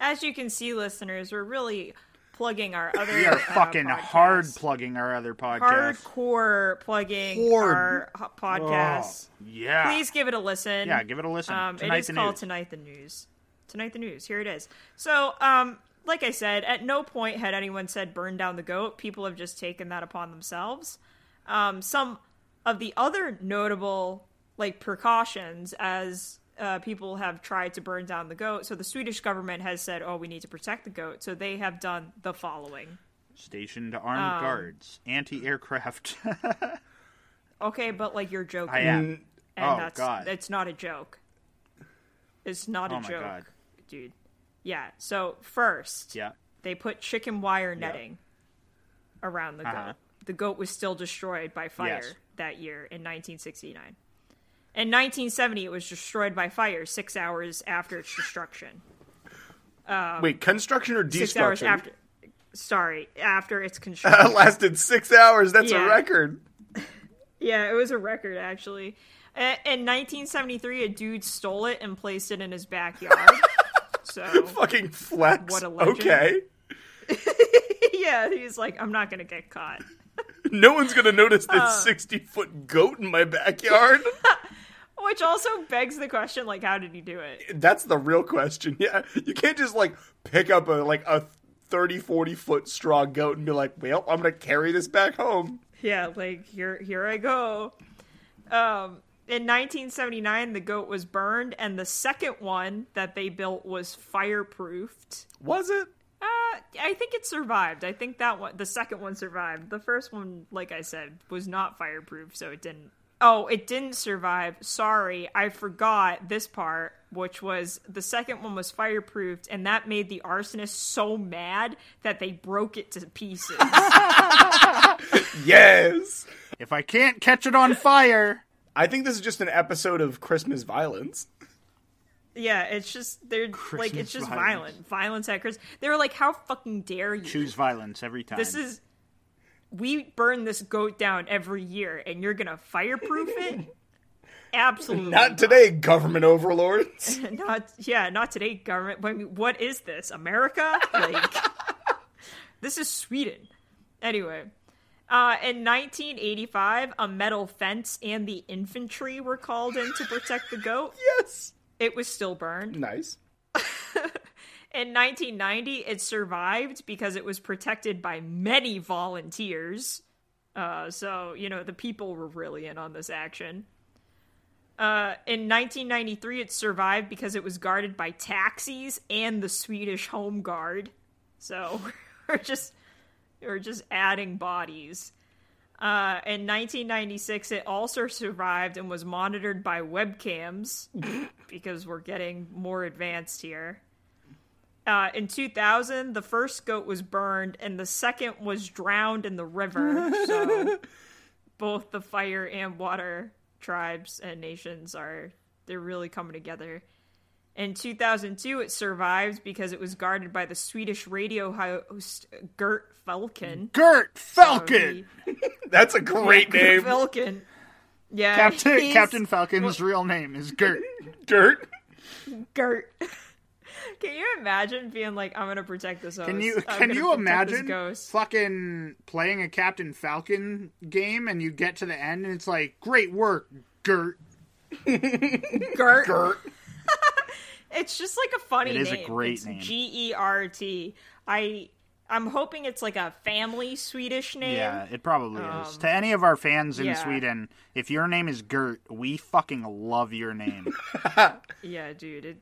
Speaker 1: As you can see, listeners, we're really plugging our other.
Speaker 3: We are
Speaker 1: uh,
Speaker 3: fucking
Speaker 1: podcasts.
Speaker 3: hard plugging our other podcast.
Speaker 1: hardcore plugging
Speaker 2: Hard.
Speaker 1: our ho- podcasts.
Speaker 3: Yeah.
Speaker 1: Please give it a listen.
Speaker 3: Yeah, give it a listen.
Speaker 1: Um, it
Speaker 3: Tonight
Speaker 1: is
Speaker 3: the
Speaker 1: called
Speaker 3: News.
Speaker 1: Tonight the News. Tonight the News. Here it is. So, um, like I said, at no point had anyone said burn down the goat. People have just taken that upon themselves. Um, some of the other notable like precautions as uh, people have tried to burn down the goat. So the Swedish government has said, "Oh, we need to protect the goat." So they have done the following.
Speaker 3: Stationed armed
Speaker 1: Um,
Speaker 3: guards, anti-aircraft.
Speaker 1: Okay, but like you're joking.
Speaker 3: I am.
Speaker 1: and
Speaker 3: oh
Speaker 1: that's
Speaker 3: God.
Speaker 1: it's not a joke. It's not
Speaker 3: Oh
Speaker 1: a
Speaker 3: my
Speaker 1: joke,
Speaker 3: God.
Speaker 1: Dude. Yeah. So first,
Speaker 3: Yeah.
Speaker 1: they put chicken wire netting around the
Speaker 3: Uh-huh.
Speaker 1: goat. The goat was still destroyed by fire
Speaker 3: Yes.
Speaker 1: that year in 1969. In 1970, it was destroyed by fire six hours after its destruction.
Speaker 2: Wait, construction or destruction?
Speaker 1: Six hours
Speaker 2: destruction?
Speaker 1: after. Sorry, after its construction.
Speaker 2: That lasted six hours. That's
Speaker 1: Yeah.
Speaker 2: a record.
Speaker 1: Yeah, it was a record actually. In 1973, a dude stole it and placed it in his backyard. so
Speaker 2: Fucking flex.
Speaker 1: What a legend.
Speaker 2: Okay.
Speaker 1: yeah, he's like, I'm not gonna get caught.
Speaker 2: No one's gonna notice
Speaker 1: Uh.
Speaker 2: this sixty-foot goat in my backyard.
Speaker 1: Which also begs the question, like, how did he do it?
Speaker 2: That's the real question. Yeah, you can't just like pick up a like a 30, 40 foot straw goat and be like, "Well, I'm gonna carry this back home."
Speaker 1: Yeah, like here, here I go. Um, in 1979, the goat was burned, and the second one that they built was fireproofed.
Speaker 2: Was it?
Speaker 1: Uh, I think it survived. I think that one, the second one survived. The first one, like I said, was not fireproof, so it didn't. Oh, it didn't survive. Sorry, I forgot this part, which was the second one was fireproofed, and that made the arsonist so mad that they broke it to pieces.
Speaker 2: Yes.
Speaker 3: If I can't catch it on fire,
Speaker 2: I think this is just an episode of Christmas violence.
Speaker 1: yeah, it's just they're like it's just
Speaker 3: violence.
Speaker 1: violent, violence at Christmas. They were like, "How fucking dare you?"
Speaker 3: choose violence every time.
Speaker 1: This is we burn this goat down every year, and you're gonna fireproof it? Absolutely
Speaker 2: Not today, government overlords.
Speaker 1: Not yeah, not today, government. But I mean, what is this? America? Like this is Sweden. Anyway. Uh, in 1985, a metal fence and the infantry were called in to protect the goat.
Speaker 2: yes.
Speaker 1: It was still burned.
Speaker 2: Nice.
Speaker 1: In 1990, it survived because it was protected by many volunteers. Uh, so, you know, the people were really in on this action. Uh, in 1993, it survived because it was guarded by taxis and the Swedish Home Guard. So, we're just we're just adding bodies. Uh, in 1996, it also survived and was monitored by webcams because we're getting more advanced here. Uh, in 2000, the first goat was burned and the second was drowned in the river. So both the fire and water tribes and nations are they're really coming together. In 2002, it survived because it was guarded by the Swedish radio host Gert Falcon.
Speaker 3: Gert Falcon,
Speaker 2: That's a great name.
Speaker 1: Gert
Speaker 2: name.
Speaker 1: Falcon. Yeah,
Speaker 3: Captain
Speaker 1: he's-
Speaker 3: Captain Falcon's real name is Gert.
Speaker 2: Gert?
Speaker 1: Gert. Can you imagine being like, I'm gonna protect this host?
Speaker 3: Can you can you imagine
Speaker 1: ghost.
Speaker 3: fucking playing a Captain Falcon game and you get to the end and it's like, great work, Gert.
Speaker 1: Gert?
Speaker 2: Dirt.
Speaker 1: It's just like a funny name.
Speaker 3: It is a great
Speaker 1: it's
Speaker 3: name.
Speaker 1: G E R T. I I'm hoping it's like a family Swedish name.
Speaker 3: Yeah, it probably is. To any of our fans in
Speaker 1: yeah.
Speaker 3: Sweden, if your name is Gert, we fucking love your name.
Speaker 1: Yeah, dude, it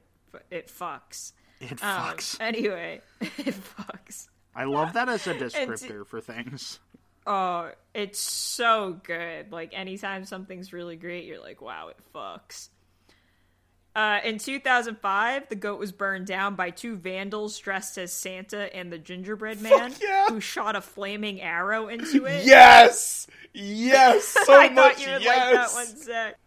Speaker 1: it fucks.
Speaker 3: It
Speaker 1: Um,
Speaker 3: fucks.
Speaker 1: Anyway, it fucks.
Speaker 3: I love that as a descriptor for things.
Speaker 1: Oh, it's so good. Like anytime something's really great, you're like, wow, it fucks. Uh, in 2005, the goat was burned down by two vandals dressed as Santa and the gingerbread man,
Speaker 2: yeah.
Speaker 1: who shot a flaming arrow into it.
Speaker 2: Yes. Yes. So
Speaker 1: I
Speaker 2: much.
Speaker 1: thought you would
Speaker 2: yes.
Speaker 1: like that one, Zach.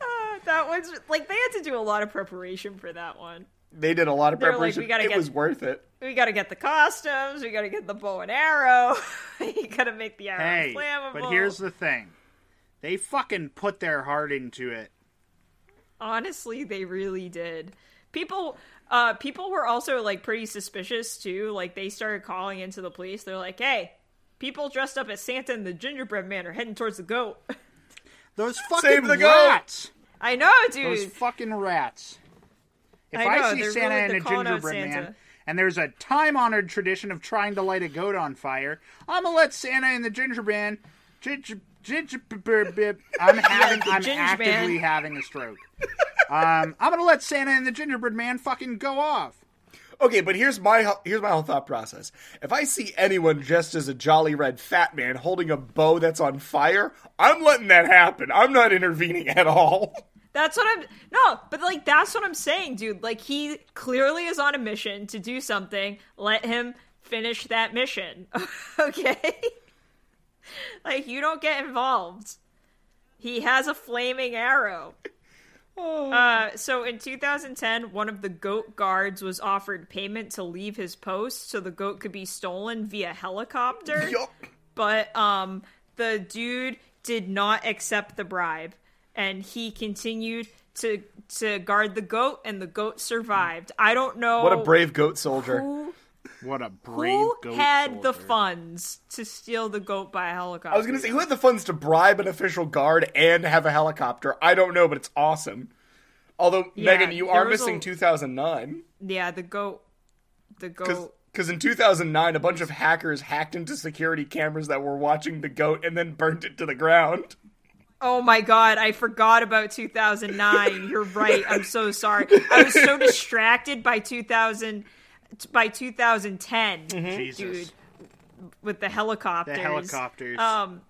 Speaker 1: Uh, that one's like they had to do a lot of preparation for that one.
Speaker 2: They did a lot of
Speaker 1: were like,
Speaker 2: preparation.
Speaker 1: we gotta
Speaker 2: it
Speaker 1: get-
Speaker 2: was worth it.
Speaker 1: We got to get the costumes. We got to get the bow and arrow. you got to make the arrow
Speaker 3: Hey,
Speaker 1: flammable.
Speaker 3: but here's the thing. They fucking put their heart into it.
Speaker 1: Honestly they really did people uh people were also like pretty suspicious too like they started calling into the police they're like hey people dressed up as santa and the gingerbread man are heading towards the goat
Speaker 3: Those fucking
Speaker 2: Save the goat!
Speaker 3: rats.
Speaker 1: i know dude.
Speaker 3: Those fucking rats. If
Speaker 1: I
Speaker 3: I, see Santa
Speaker 1: really-
Speaker 3: and a gingerbread man, and there's a time-honored tradition of trying to light a goat on fire, I'm gonna let Santa and the gingerbread. Ginger, gingerbread. I'm having. I'm
Speaker 1: ginger
Speaker 3: actively
Speaker 1: man.
Speaker 3: having a stroke. Um, I'm gonna let Santa and the gingerbread man fucking go off.
Speaker 2: Okay, but here's my here's my whole thought process. If I see anyone dressed as a jolly red fat man holding a bow that's on fire, I'm letting that happen. I'm not intervening at all.
Speaker 1: that's what i'm no but like that's what i'm saying dude like he clearly is on a mission to do something let him finish that mission okay like you don't get involved he has a flaming arrow Uh, so in 2010, one of the goat guards was offered payment to leave his post so the goat could be stolen via helicopter.
Speaker 2: Yup.
Speaker 1: But um, the dude did not accept the bribe, and he continued to to guard the goat, and the goat survived. I don't know
Speaker 2: What a brave goat soldier.
Speaker 1: who,
Speaker 3: What a brave
Speaker 1: who
Speaker 3: goat
Speaker 1: had the funds to steal the goat by a helicopter.
Speaker 2: I was gonna say, who had the funds to bribe an official guard and have a helicopter? I don't know, but it's awesome. Although,
Speaker 1: Yeah,
Speaker 2: Megan, you are missing
Speaker 1: a-
Speaker 2: 2009.
Speaker 1: yeah, the goat, the goat.
Speaker 2: Because in 2009, a bunch of hackers hacked into security cameras that were watching the goat and then burnt it to the ground.
Speaker 1: Oh my god, I forgot about 2009. You're right. I'm so sorry. I was so distracted by 2000 by 2010,
Speaker 3: Jesus.
Speaker 1: dude, with the helicopters.
Speaker 3: The helicopters.
Speaker 1: Um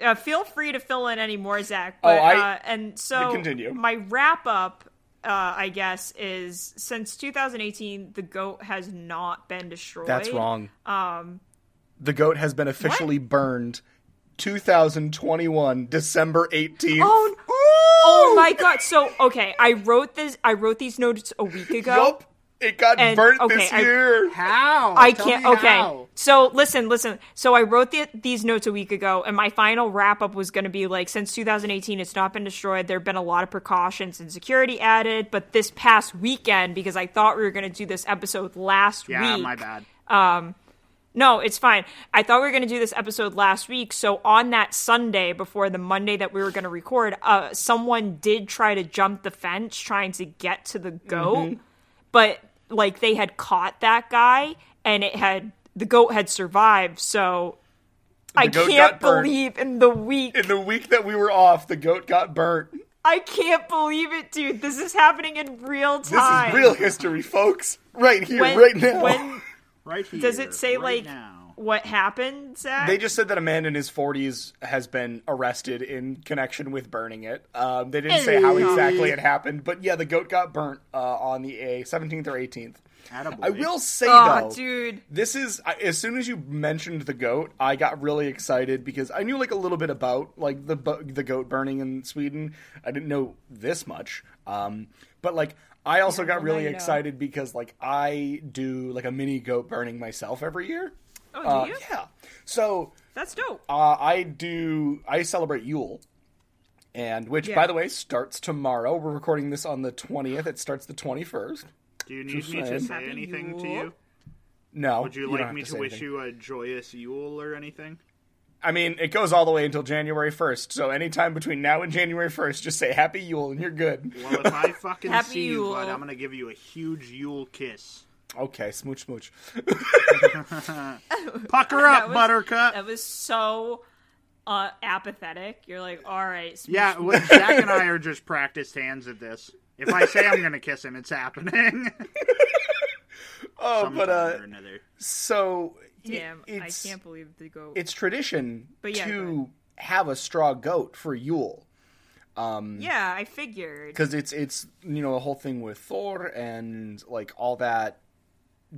Speaker 1: uh, feel free to fill in any more, Zach.
Speaker 2: Oh, I-
Speaker 1: uh, and so
Speaker 2: continue.
Speaker 1: my wrap up, uh, I guess, is since 2018, the goat has not been destroyed.
Speaker 2: That's wrong. Um, the goat has been officially burned 2021, December 18th.
Speaker 1: Oh, oh my god! So okay, I wrote this. I wrote these notes a week ago.
Speaker 2: Yup. It got
Speaker 1: And-
Speaker 2: burnt
Speaker 1: okay,
Speaker 2: this
Speaker 1: I-
Speaker 2: year.
Speaker 3: How?
Speaker 1: I
Speaker 3: Tell
Speaker 1: can't.
Speaker 3: me
Speaker 1: Okay,
Speaker 3: how.
Speaker 1: so listen, listen. So I wrote the, these notes a week ago, and my final wrap up was going to be like, since 2018, it's not been destroyed. There have been a lot of precautions and security added, but this past weekend, because I thought we were going to do this episode last
Speaker 3: Yeah,
Speaker 1: week.
Speaker 3: Yeah, my bad.
Speaker 1: Um, No, it's fine. I thought we were going to do this episode last week. So on that Sunday before the Monday that we were going to record, uh, someone did try to jump the fence trying to get to the goat,
Speaker 2: Mm-hmm.
Speaker 1: But like they had caught that guy and it had the goat had survived. So I can't
Speaker 2: got burned.
Speaker 1: believe in the week.
Speaker 2: In the week that we were off, the goat got burnt.
Speaker 1: I can't believe it, dude. This is happening in real time.
Speaker 2: This is real history, folks. Right here,
Speaker 1: When,
Speaker 2: right now.
Speaker 1: when
Speaker 3: Right here.
Speaker 1: Does it say,
Speaker 3: right
Speaker 1: like-
Speaker 3: now?
Speaker 1: What happened, Zach?
Speaker 2: They just said that a man in his 40s has been arrested in connection with burning it. Um, they didn't say how exactly it happened, but yeah, the goat got burnt uh, on the a 17th or 18th.
Speaker 3: Attaboy.
Speaker 2: I will say
Speaker 1: oh,
Speaker 2: though,
Speaker 1: dude.
Speaker 2: this is as soon as you mentioned the goat, I got really excited because I knew like a little bit about like the the goat burning in Sweden. I didn't know this much, um, but like I also got really excited because like I do like a mini goat burning myself every year.
Speaker 1: Oh, do
Speaker 2: Uh,
Speaker 1: you?
Speaker 2: yeah, so
Speaker 1: That's dope.
Speaker 2: uh, I do. I celebrate Yule, and which,
Speaker 1: Yeah.
Speaker 2: by the way, starts tomorrow. We're recording this on the twentieth. It starts the twenty first.
Speaker 3: Do you need
Speaker 2: Just
Speaker 3: me to say
Speaker 1: Happy
Speaker 3: anything to you?
Speaker 2: No,
Speaker 3: Would you,
Speaker 2: don't
Speaker 3: like me
Speaker 2: to
Speaker 3: to, wish
Speaker 2: anything.
Speaker 3: you a joyous Yule or anything?
Speaker 2: I mean, it goes all the way until January first. So anytime between now and January first, just say Happy Yule, and you're good.
Speaker 3: Well, if I fucking
Speaker 1: Happy
Speaker 3: see you, bud,
Speaker 1: Yule.
Speaker 3: I'm gonna give you a huge Yule kiss.
Speaker 2: Okay, smooch, smooch.
Speaker 3: Pucker up,
Speaker 1: That was-
Speaker 3: Buttercup.
Speaker 1: That was so uh, apathetic. You're like, all right, smooch,
Speaker 3: Yeah, well, Zach and I are just practiced hands at this. If I say I'm gonna kiss him, it's happening.
Speaker 2: Oh,
Speaker 3: Sometime
Speaker 2: but uh,
Speaker 3: or another.
Speaker 2: so it-
Speaker 1: Damn, I can't believe the goat.
Speaker 2: it's tradition
Speaker 1: But yeah,
Speaker 2: to have a straw goat for Yule.
Speaker 1: Um, yeah, I figured.
Speaker 2: because it's it's you know the whole thing with Thor and like all that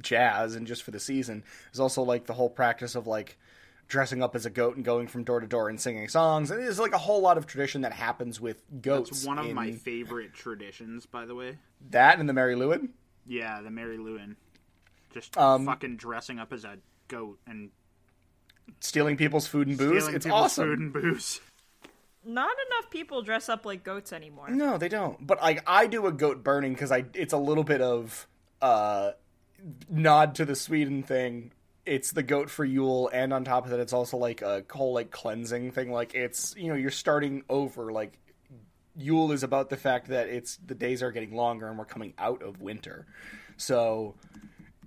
Speaker 2: jazz and just for the season is also like the whole practice of like dressing up as a goat and going from door to door and singing songs and there's like a whole lot of tradition that happens with goats
Speaker 3: It's one of
Speaker 2: in
Speaker 3: my favorite traditions, by the way.
Speaker 2: that and the Mari Lwyd
Speaker 3: Yeah, the Mari Lwyd. Just
Speaker 2: Um,
Speaker 3: fucking dressing up as a goat and
Speaker 2: stealing people's food and booze
Speaker 3: stealing
Speaker 2: it's
Speaker 3: people's
Speaker 2: awesome
Speaker 3: food and booze.
Speaker 1: Not enough people dress up like goats anymore.
Speaker 2: No, they don't. But like I do a goat burning because I it's a little bit of uh nod to the Sweden thing. It's the goat for Yule, and on top of that, it's also like a whole like cleansing thing. Like it's you know you're starting over. Like Yule is about the fact that it's the days are getting longer and we're coming out of winter. So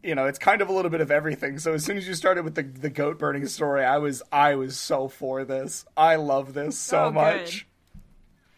Speaker 2: you know it's kind of a little bit of everything. So as soon as you started with the the goat burning story, I was I was so for this. I love this so
Speaker 1: Oh,
Speaker 2: much.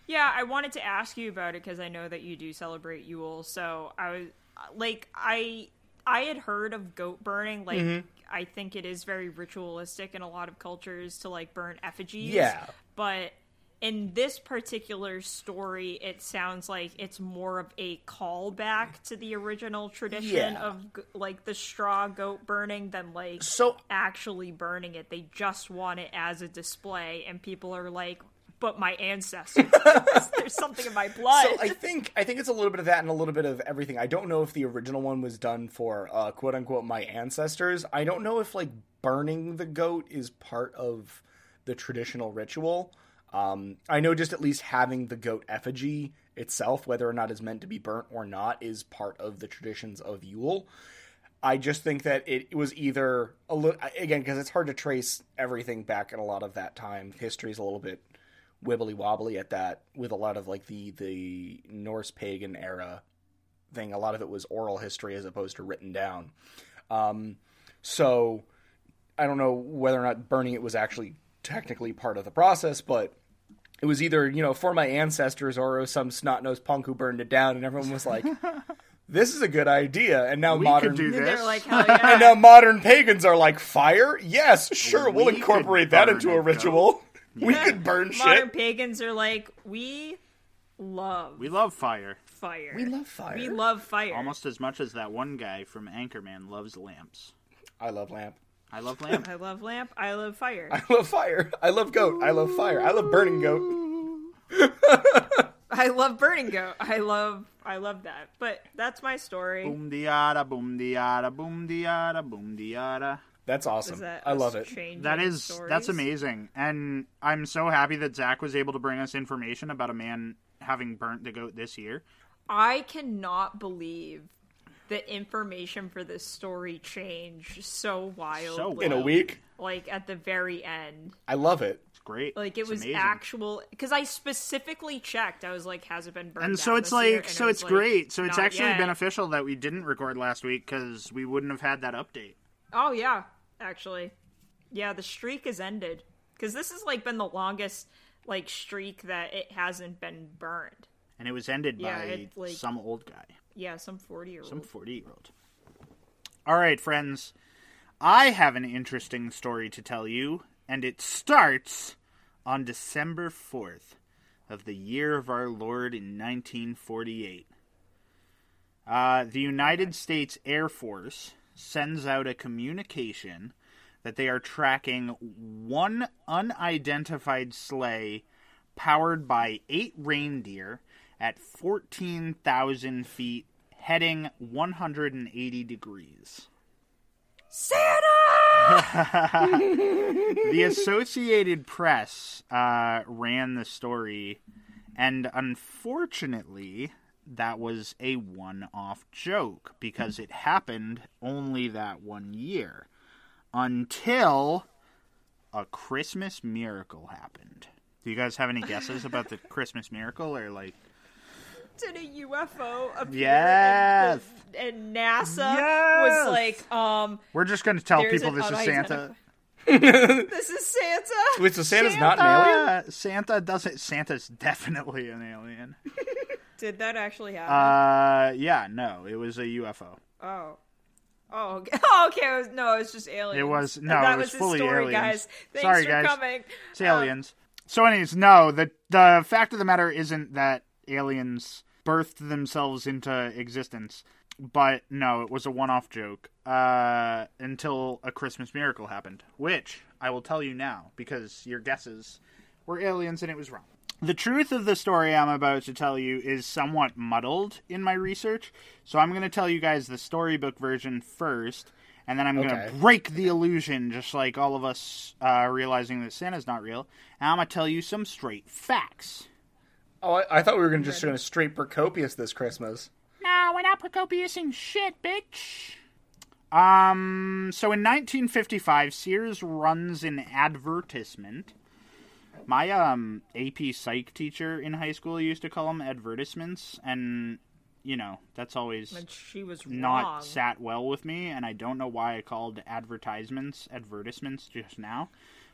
Speaker 1: Yeah, I wanted to ask you about it because I know that you do celebrate Yule. So I was like, I I had heard of goat burning. Like,
Speaker 2: Mm-hmm.
Speaker 1: I think it is very ritualistic in a lot of cultures to like burn effigies.
Speaker 2: Yeah.
Speaker 1: but in this particular story, it sounds like it's more of a callback to the original tradition
Speaker 2: Yeah.
Speaker 1: of like the straw goat burning than like
Speaker 2: So
Speaker 1: actually burning it. They just want it as a display, and people are like, "But my ancestors, there's something in my blood."
Speaker 2: So I think I think it's a little bit of that and a little bit of everything. I don't know if the original one was done for uh, quote unquote my ancestors. I don't know if like burning the goat is part of the traditional ritual. Um, I know just at least having the goat effigy itself, whether or not it's meant to be burnt or not, is part of the traditions of Yule. I just think that it was either a little again because it's hard to trace everything back in a lot of that time. History is a little bit wibbly wobbly at that with a lot of like the the Norse pagan era thing. A lot of it was oral history as opposed to written down. Um, so I don't know whether or not burning it was actually technically part of the process, but it was either you know for my ancestors or some snot nosed punk who burned it down, and everyone was like, "This is a good idea." And now
Speaker 3: We
Speaker 2: modern
Speaker 3: could do
Speaker 1: And
Speaker 3: this.
Speaker 1: like, yeah!"
Speaker 2: and now modern pagans are like, "Fire? Yes, sure,
Speaker 3: We
Speaker 2: we'll incorporate that into a ritual. We could burn shit.
Speaker 1: Modern
Speaker 2: shit."
Speaker 1: pagans are like, "We love
Speaker 3: we love fire
Speaker 1: fire.
Speaker 2: We love fire.
Speaker 1: We love fire."
Speaker 3: almost as much as that one guy from Anchorman loves lamps.
Speaker 2: I love lamp.
Speaker 3: I love lamp.
Speaker 1: I love lamp. I love fire.
Speaker 2: I love fire. I love goat. I love fire. I love burning goat.
Speaker 1: I love burning goat. I love. I love that. But that's my story.
Speaker 3: boom diada, boom diada, boom diada, boom diada.
Speaker 2: That's awesome.
Speaker 1: That
Speaker 2: I love it.
Speaker 3: That is
Speaker 1: stories?
Speaker 3: that's amazing, and I'm so happy that Zach was able to bring us information about a man having burnt the goat this year.
Speaker 1: I cannot believe the information for this story changed so wildly.
Speaker 2: In a week.
Speaker 1: like at the very end.
Speaker 2: I love it.
Speaker 3: It's great.
Speaker 1: Like it
Speaker 3: It's
Speaker 1: was
Speaker 3: amazing.
Speaker 1: actual because I specifically checked. I was like, "Has it been burned?"
Speaker 3: and so it's like so
Speaker 1: it
Speaker 3: it's
Speaker 1: like,
Speaker 3: great so it's actually
Speaker 1: yet."
Speaker 3: beneficial that we didn't record last week because we wouldn't have had that update
Speaker 1: Oh yeah, actually, yeah. The streak has ended because this has like been the longest like streak that it hasn't been burned.
Speaker 3: and it was ended
Speaker 1: Yeah,
Speaker 3: by
Speaker 1: it, like-
Speaker 3: some old guy
Speaker 1: Yeah, some forty year old.
Speaker 3: some 40 year old all right friends I have an interesting story to tell you, and it starts on December 4th of the year of our Lord in 1948. Uh, the United States Air Force sends out a communication that they are tracking one unidentified sleigh powered by eight reindeer at 14,000 feet, heading 180 degrees. Santa! the Associated Press uh, ran the story, and unfortunately, that was a one off joke because it happened only that one year until a Christmas miracle happened. Do you guys have any guesses about the Christmas miracle or like
Speaker 1: Did a UFO appear?
Speaker 3: Yes.
Speaker 1: And, and NASA
Speaker 3: Yes.
Speaker 1: was like, um,
Speaker 3: we're just going to tell people
Speaker 1: an
Speaker 3: this is Santa.
Speaker 1: this is Santa.
Speaker 2: Wait, so Santa's not an alien?
Speaker 3: Uh, Santa doesn't Santa's definitely an alien.
Speaker 1: Did that actually happen?
Speaker 3: Uh yeah, no, it was a UFO.
Speaker 1: oh. Oh, okay. Oh, okay. It was, no, it was just aliens.
Speaker 3: It was-
Speaker 1: And
Speaker 3: no,
Speaker 1: that
Speaker 3: it was
Speaker 1: his
Speaker 3: fully
Speaker 1: story,
Speaker 3: aliens.
Speaker 1: guys. Thanks
Speaker 3: Sorry,
Speaker 1: for
Speaker 3: guys.
Speaker 1: coming.
Speaker 3: It's
Speaker 1: Um,
Speaker 3: aliens. so anyways, no, the the fact of the matter isn't that aliens birthed themselves into existence. But no, it was a one-off joke uh, until a Christmas miracle happened, which I will tell you now because your guesses were aliens and it was wrong. The truth of the story I'm about to tell you is somewhat muddled in my research, so I'm going to tell you guys the storybook version first, and then I'm going to break the illusion, just like all of us uh, realizing that Santa's not real, and I'm going to tell you some straight facts.
Speaker 2: Oh, I, I thought we were gonna just going to straight Procopius this Christmas.
Speaker 3: No, we're not Procopiusing shit, bitch. Um, so in 1955, Sears runs an advertisement. My um AP Psych teacher in high school used to call them advertisements, and you know that's always
Speaker 1: And she was
Speaker 3: not
Speaker 1: wrong.
Speaker 3: sat well with me, and I don't know why I called advertisements advertisements just now.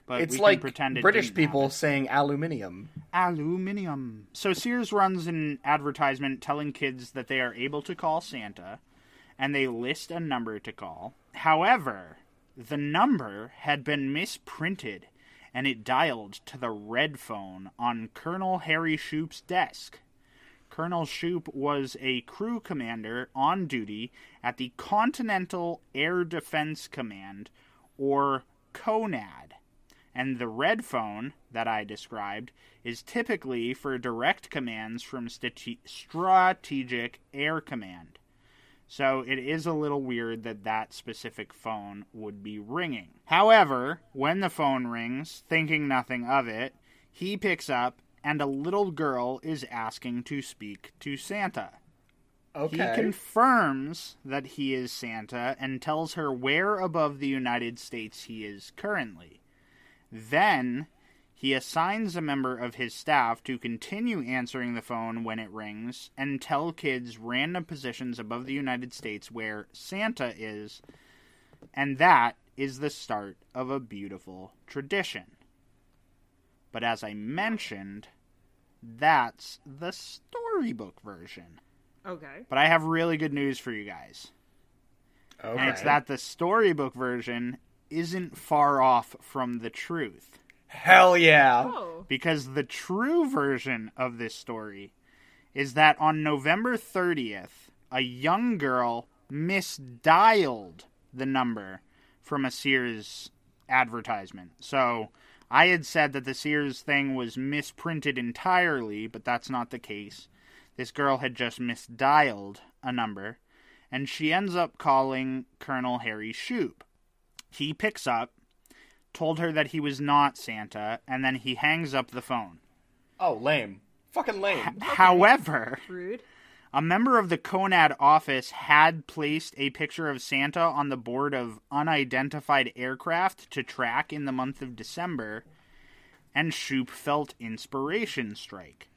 Speaker 3: But
Speaker 2: It's
Speaker 3: we
Speaker 2: like
Speaker 3: can pretend it
Speaker 2: British people
Speaker 3: happen.
Speaker 2: saying aluminium.
Speaker 3: Aluminium. So Sears runs an advertisement telling kids that they are able to call Santa, and they list a number to call. However, the number had been misprinted, and it dialed to the red phone on Colonel Harry Shoup's desk. Colonel Shoup was a crew commander on duty at the Continental Air Defense Command, or CONAD and the red phone that I described is typically for direct commands from strate- Strategic Air Command. So it is a little weird that that specific phone would be ringing. However, when the phone rings, thinking nothing of it, he picks up and a little girl is asking to speak to Santa.
Speaker 2: Okay.
Speaker 3: He confirms that he is Santa and tells her where above the United States he is currently. Then he assigns a member of his staff to continue answering the phone when it rings and tell kids random positions above the United States where Santa is, and that is the start of a beautiful tradition. But as I mentioned, that's the storybook version.
Speaker 1: Okay.
Speaker 3: But I have really good news for you guys.
Speaker 2: okay.
Speaker 3: And it's that the storybook version isn't far off from the truth.
Speaker 2: Hell yeah.
Speaker 1: Oh.
Speaker 3: Because the true version of this story is that on November 30th, a young girl misdialed the number from a Sears advertisement. So I had said that the Sears thing was misprinted entirely, but that's not the case. This girl had just misdialed a number, and she ends up calling Colonel Harry Shoup. He picks up, told her that he was not Santa, and then he hangs up the phone.
Speaker 2: Oh, lame. Fucking lame.
Speaker 3: However,
Speaker 1: Rude.
Speaker 3: a member of the Conad office had placed a picture of Santa on the board of unidentified aircraft to track in the month of December, and Shoup felt inspiration strike.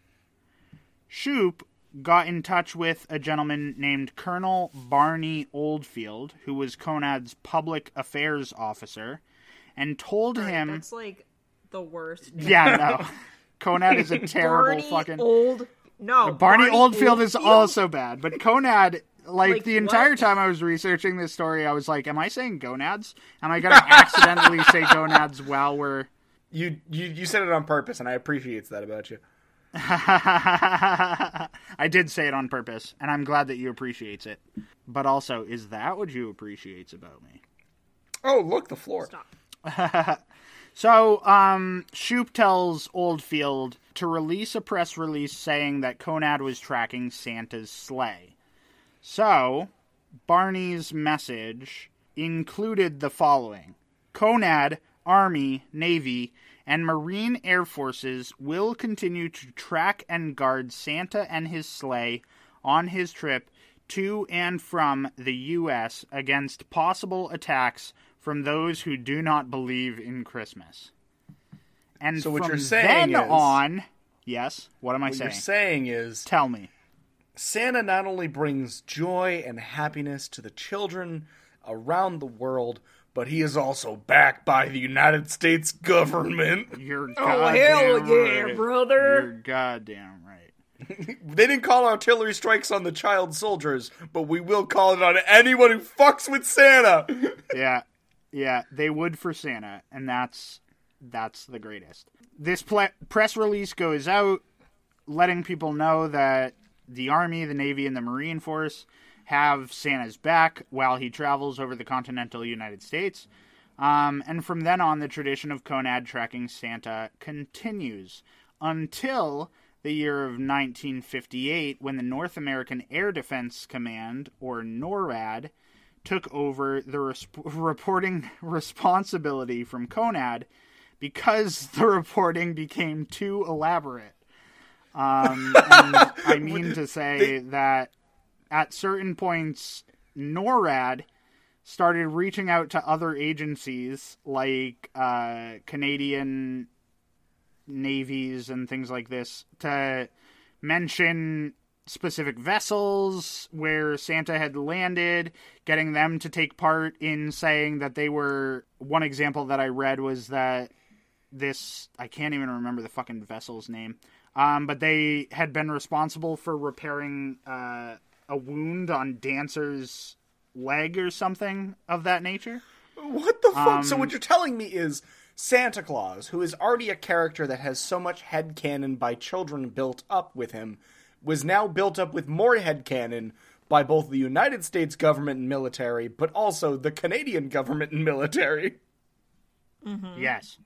Speaker 3: Shoup got in touch with a gentleman named Colonel Barney Oldfield, who was Conad's public affairs officer, and told him.
Speaker 1: That's like the worst.
Speaker 3: Yeah, no. Conad is a terrible
Speaker 1: Barney
Speaker 3: fucking.
Speaker 1: old. No.
Speaker 3: Barney, Oldfield is also bad, but Conad, like,
Speaker 1: Like,
Speaker 3: the entire
Speaker 1: what?
Speaker 3: time I was researching this story, I was like, "Am I saying gonads? Am I gonna accidentally say gonads while we're?"
Speaker 2: You, you you said it on purpose, and I appreciate that about you.
Speaker 3: I did say it on purpose, and I'm glad that you appreciates it. But also, is that what you appreciates about me?
Speaker 2: Oh, look, the floor.
Speaker 1: Stop.
Speaker 3: So, um, Shoup tells Oldfield to release a press release saying that Conad was tracking Santa's sleigh. So, Barney's message included the following Conad, Army, Navy, and Marine Air Forces will continue to track and guard Santa and his sleigh on his trip to and from the U.S. against possible attacks from those who do not believe in Christmas. And
Speaker 2: So what
Speaker 3: from
Speaker 2: you're saying
Speaker 3: then
Speaker 2: is-
Speaker 3: on, yes, what am I
Speaker 2: What
Speaker 3: saying?
Speaker 2: you're saying is
Speaker 3: Tell me.
Speaker 2: Santa not only brings joy and happiness to the children around the world, but he is also backed by the United States government.
Speaker 3: You're
Speaker 1: Oh, hell yeah,
Speaker 3: right.
Speaker 1: brother.
Speaker 3: You're goddamn right.
Speaker 2: They didn't call artillery strikes on the child soldiers, but we will call it on anyone who fucks with Santa.
Speaker 3: yeah, yeah, they would for Santa, and that's that's the greatest. This ple- press release goes out, letting people know that the Army, the Navy, and the Marine Force have Santa's back while he travels over the continental United States. Um, and from then on, the tradition of Conad tracking Santa continues until the year of 1958, when the North American Air Defense Command, or NORAD, took over the res- reporting responsibility from Conad because the reporting became too elaborate. Um, and I mean to say that at certain points, NORAD started reaching out to other agencies like uh, Canadian navies and things like this to mention specific vessels where Santa had landed, getting them to take part in saying that they were. One example that I read was that this I can't even remember the fucking vessel's name, um, but they had been responsible for repairing uh, a wound on Dancer's leg or something of that nature.
Speaker 2: What the fuck? so
Speaker 3: Um,
Speaker 2: what you're telling me is Santa Claus, who is already a character that has so much head headcanon by children built up with him, was now built up with more headcanon by both the United States government and military, but also the Canadian government and military.
Speaker 3: Yes,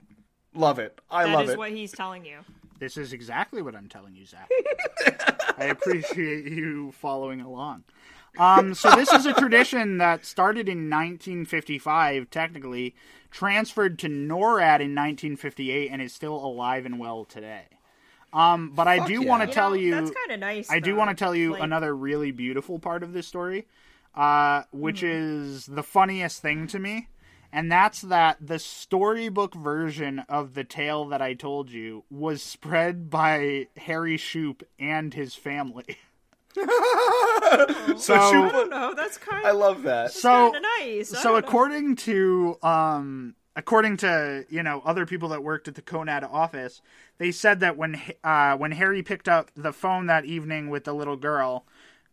Speaker 2: Love it. I
Speaker 1: That
Speaker 2: love
Speaker 1: is
Speaker 2: it.
Speaker 1: what he's telling you.
Speaker 3: this is exactly what I'm telling you, Zach. I appreciate you following along. Um, so this is a tradition that started in 1955, technically, transferred to NORAD in 1958, and is still alive and well today. Um, but I
Speaker 2: Fuck
Speaker 3: do
Speaker 2: yeah.
Speaker 3: want to
Speaker 1: You
Speaker 3: tell
Speaker 1: know,
Speaker 3: you,
Speaker 1: that's kind of nice.
Speaker 3: I do
Speaker 1: though.
Speaker 3: want to tell you
Speaker 1: Like,
Speaker 3: another really beautiful part of this story, uh, which
Speaker 1: Mm-hmm.
Speaker 3: is the funniest thing to me, and that's that the storybook version of the tale that I told you was spread by Harry Shoup and his family.
Speaker 2: so
Speaker 3: So-
Speaker 1: I
Speaker 2: Shoup-
Speaker 1: don't know. That's kind
Speaker 2: I
Speaker 1: of
Speaker 2: love that.
Speaker 3: so
Speaker 1: kinda nice. I
Speaker 3: so
Speaker 1: don't know.
Speaker 3: according to um according to you know other people that worked at the Conad office, they said that when uh when Harry picked up the phone that evening with the little girl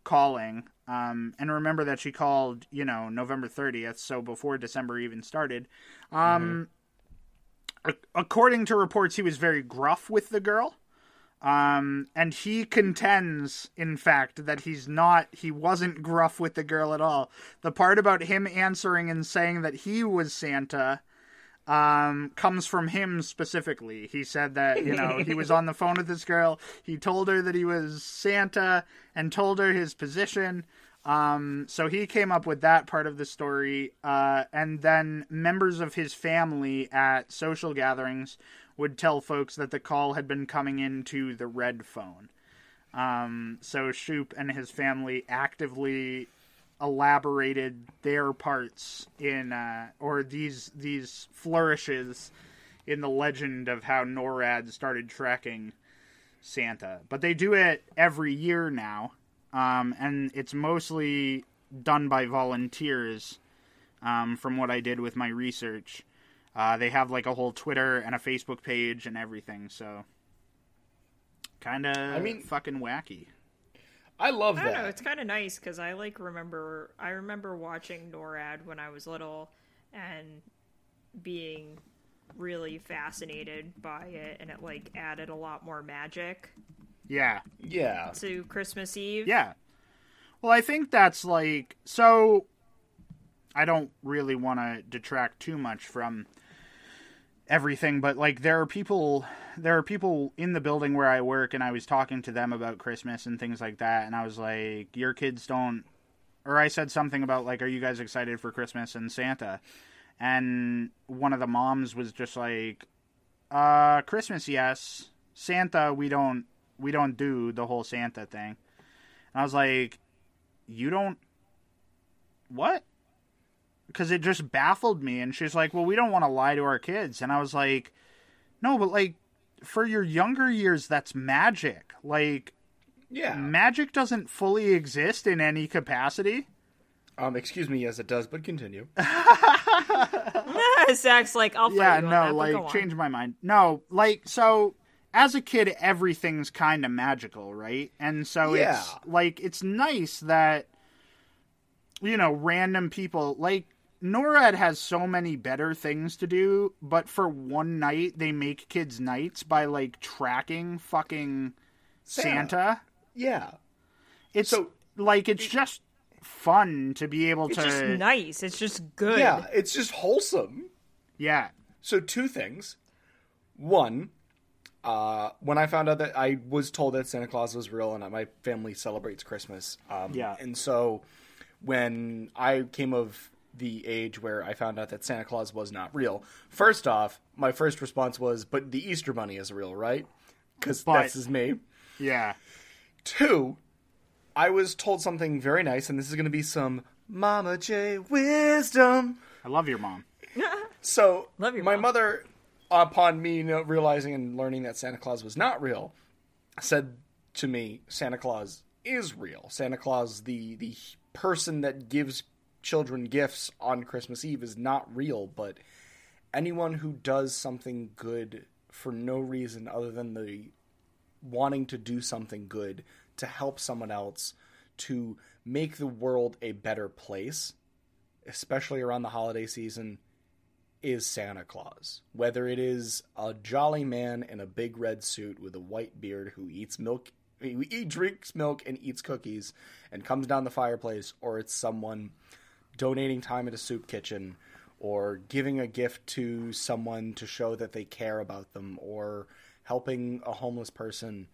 Speaker 3: calling um and remember that she called you know November 30th so before December even started um ac- according to reports he was very gruff with the girl um, and he contends, in fact, that he's not, he wasn't gruff with the girl at all. The part about him answering and saying that he was Santa, um, comes from him specifically. He said that, you know, he was on the phone with this girl. He told her that he was Santa and told her his position. Um, so he came up with that part of the story. Uh, and then members of his family at social gatherings would tell folks that the call had been coming into the red phone. Um, so Shoup and his family actively elaborated their parts in, uh, or these these flourishes in the legend of how NORAD started tracking Santa. But they do it every year now, um, and it's mostly done by volunteers. Um, from what I did with my research, uh, they have like a whole Twitter and a Facebook page and everything. So, kind of,
Speaker 2: I mean-
Speaker 3: fucking wacky.
Speaker 2: I love
Speaker 1: I
Speaker 2: that.
Speaker 1: know. It's kind of nice because I like remember. I remember watching NORAD when I was little and being really fascinated by it, and it like added a lot more magic
Speaker 3: Yeah.
Speaker 2: yeah.
Speaker 1: to Christmas Eve.
Speaker 3: Yeah. Well, I think that's like so. I don't really want to detract too much from everything, but like there are people, there are people in the building where I work, and I was talking to them about Christmas and things like that, and I was like, "Your kids don't," or I said something about like, "Are you guys excited for Christmas and Santa?" And one of the moms was just like, "Uh, Christmas, yes. Santa, we don't, we don't do the whole Santa thing." And I was like, "You don't what?" Because it just baffled me. And she's like, "Well, we don't want to lie to our kids." And I was like, "No, but like for your younger years, that's magic. Like
Speaker 2: Yeah.
Speaker 3: magic doesn't fully exist in any capacity."
Speaker 2: Um, excuse me, yes, it does, but continue.
Speaker 1: Zach's like, I'll
Speaker 3: yeah, no,
Speaker 1: that,
Speaker 3: like change my mind. No, like so as a kid everything's kind of magical, right? And so it's like it's nice that you know, random people like NORAD has so many better things to do, but for one night they make kids nights by like tracking fucking
Speaker 2: Santa.
Speaker 3: Santa.
Speaker 2: Yeah.
Speaker 3: It's
Speaker 2: So-
Speaker 3: like it's just fun to be able
Speaker 1: It's
Speaker 3: to
Speaker 1: just nice. It's just good.
Speaker 2: Yeah, it's just wholesome.
Speaker 3: Yeah.
Speaker 2: So two things. One, uh, when I found out that I was told that Santa Claus was real and that my family celebrates Christmas. Um,
Speaker 3: Yeah.
Speaker 2: And so when I came of the age where I found out that Santa Claus was not real, first off, my first response was, "But the Easter Bunny is real, right?" Because that's his name.
Speaker 3: Yeah.
Speaker 2: Two, I was told something very nice, and this is going to be some Mama J wisdom.
Speaker 3: I love your mom.
Speaker 2: So,
Speaker 1: Love your
Speaker 2: my
Speaker 1: mom.
Speaker 2: mother, upon me realizing and learning that Santa Claus was not real, said to me, "Santa Claus is real. Santa Claus, the the person that gives children gifts on Christmas Eve, is not real. But anyone who does something good for no reason other than the wanting to do something good to help someone else to make the world a better place." Especially around the holiday season, is Santa Claus. Whether it is a jolly man in a big red suit with a white beard who eats milk, he drinks milk and eats cookies and comes down the fireplace, or it's someone donating time at a soup kitchen, or giving a gift to someone to show that they care about them, or helping a homeless person.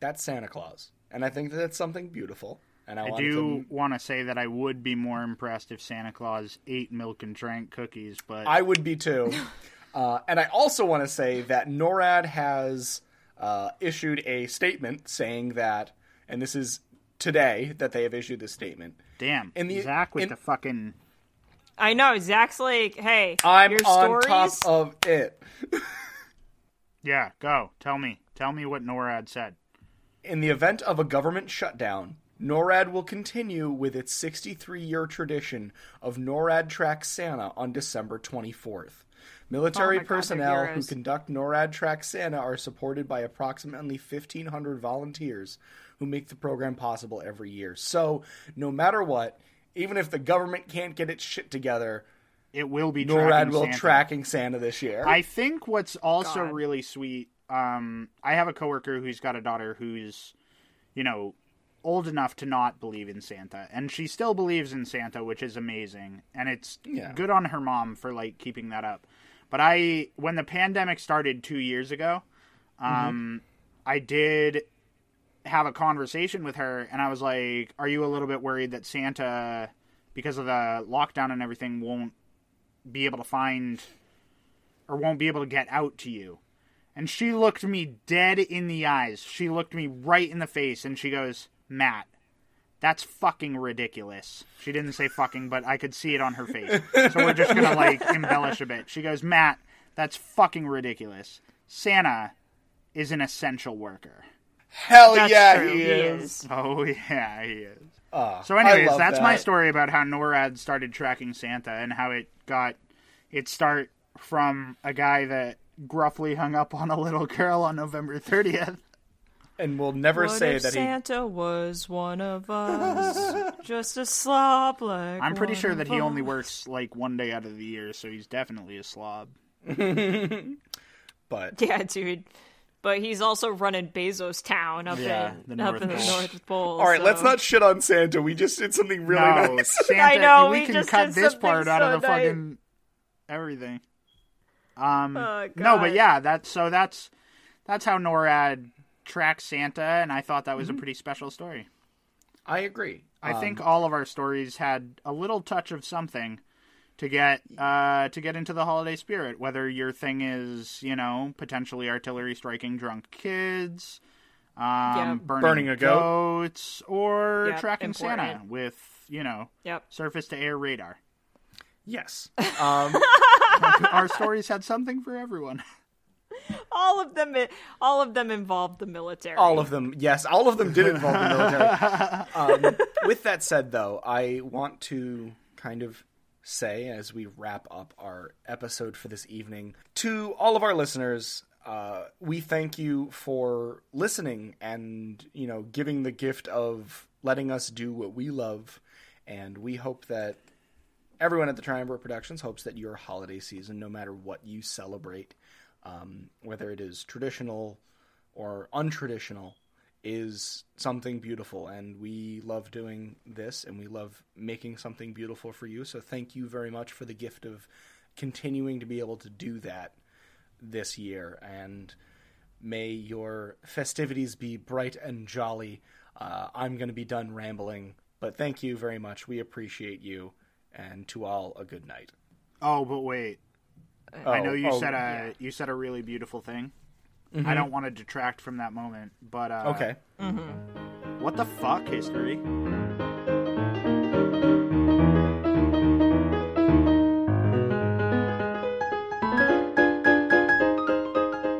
Speaker 2: That's Santa Claus, and I think that that's something beautiful. And I,
Speaker 3: I do
Speaker 2: to
Speaker 3: want to say that I would be more impressed if Santa Claus ate milk and drank cookies, but
Speaker 2: I would be too. Uh, and I also want to say that NORAD has uh, issued a statement saying that, and this is today that they have issued this statement.
Speaker 3: damn,
Speaker 2: in the-
Speaker 3: Zach with
Speaker 2: in-
Speaker 3: the fucking
Speaker 1: I know. Zach's like, hey,
Speaker 2: I'm
Speaker 1: your
Speaker 2: on
Speaker 1: stories.
Speaker 2: top of it.
Speaker 3: yeah. Go tell me, tell me what NORAD said.
Speaker 2: In the event of a government shutdown, NORAD will continue with its 63 year tradition of NORAD Track Santa on December 24th. Military
Speaker 1: Oh my God,
Speaker 2: personnel who conduct NORAD Track Santa are supported by approximately 1,500 volunteers who make the program possible every year. So, no matter what, even if the government can't get its shit together,
Speaker 3: It will be
Speaker 2: NORAD
Speaker 3: tracking
Speaker 2: will
Speaker 3: Santa.
Speaker 2: tracking Santa this year.
Speaker 3: I think what's also
Speaker 1: God.
Speaker 3: really sweet. Um, I have a coworker who's got a daughter who's, you know, old enough to not believe in Santa, and she still believes in Santa, which is amazing, and it's
Speaker 2: Yeah.
Speaker 3: good on her mom for like keeping that up. But I, when the pandemic started two years ago, um, I did have a conversation with her, and I was like, "Are you a little bit worried that Santa, because of the lockdown and everything, won't be able to find or won't be able to get out to you?" And she looked me dead in the eyes. She looked me right in the face, and she goes, "Matt." That's fucking ridiculous. She didn't say fucking, but I could see it on her face. So we're just gonna like embellish a bit. She goes, Matt, that's fucking ridiculous. Santa is an essential worker.
Speaker 2: Hell
Speaker 1: That's
Speaker 2: yeah,
Speaker 1: true.
Speaker 2: he,
Speaker 1: He
Speaker 2: is.
Speaker 1: is.
Speaker 3: Oh yeah, he is.
Speaker 2: Ah,
Speaker 3: So, anyways,
Speaker 2: love
Speaker 3: that's my story about how NORAD started tracking Santa and how it got its start from a guy that gruffly hung up on a little girl on November 30th.
Speaker 2: and we'll never
Speaker 1: what
Speaker 2: say
Speaker 1: if
Speaker 2: that he.
Speaker 1: Santa was one of us, just a slob like.
Speaker 3: I'm pretty
Speaker 1: one
Speaker 3: sure
Speaker 1: of
Speaker 3: that he only works like one day out of the year, so he's definitely a slob.
Speaker 2: But
Speaker 1: Yeah, dude. But he's also running Bezos Town up
Speaker 3: Yeah,
Speaker 1: in
Speaker 3: the
Speaker 1: up
Speaker 3: North
Speaker 1: in the
Speaker 3: Pole.
Speaker 1: North Pole.
Speaker 2: all right, let's not shit on Santa. We just did something really
Speaker 3: no,
Speaker 2: nice.
Speaker 3: Santa.
Speaker 1: I know,
Speaker 3: we,
Speaker 1: we
Speaker 3: can
Speaker 1: just
Speaker 3: cut
Speaker 1: did
Speaker 3: this
Speaker 1: something
Speaker 3: part out of the
Speaker 1: nice.
Speaker 3: fucking everything. Um,
Speaker 1: Oh,
Speaker 3: no, but yeah, that's so that's that's how NORAD tracks Santa, and I thought that was
Speaker 1: Mm-hmm.
Speaker 3: a pretty special story.
Speaker 2: I agree.
Speaker 3: I
Speaker 2: Um,
Speaker 3: think all of our stories had a little touch of something to get uh, to get into the holiday spirit. Whether your thing is, you know, potentially artillery striking drunk kids, um,
Speaker 1: Yeah.
Speaker 3: burning,
Speaker 2: Burning a goat.
Speaker 3: goats, or
Speaker 1: Yep,
Speaker 3: tracking Santa with, you know,
Speaker 1: Yep.
Speaker 3: surface to air radar.
Speaker 2: yes. Um,
Speaker 3: our stories had something for everyone.
Speaker 1: All of them. All of them involved the military.
Speaker 2: all of them, yes, all of them did involve the military. Um, with that said, though, I want to kind of say as we wrap up our episode for this evening to all of our listeners. Uh, we thank you for listening and you know giving the gift of letting us do what we love, and we hope that everyone at the Triumvirate Productions hopes that your holiday season, no matter what you celebrate, um, whether it is traditional or untraditional, is something beautiful. And we love doing this and we love making something beautiful for you. So thank you very much for the gift of continuing to be able to do that this year. And may your festivities be bright and jolly. Uh, I'm going to be done rambling, but thank you very much. We appreciate you. And to all, a good night.
Speaker 3: Oh, but wait.
Speaker 2: Oh,
Speaker 3: I know you
Speaker 2: oh,
Speaker 3: said a
Speaker 2: yeah.
Speaker 3: you said a really beautiful thing. I don't want to detract from that moment, but uh,
Speaker 2: Okay.
Speaker 3: What the fuck, history?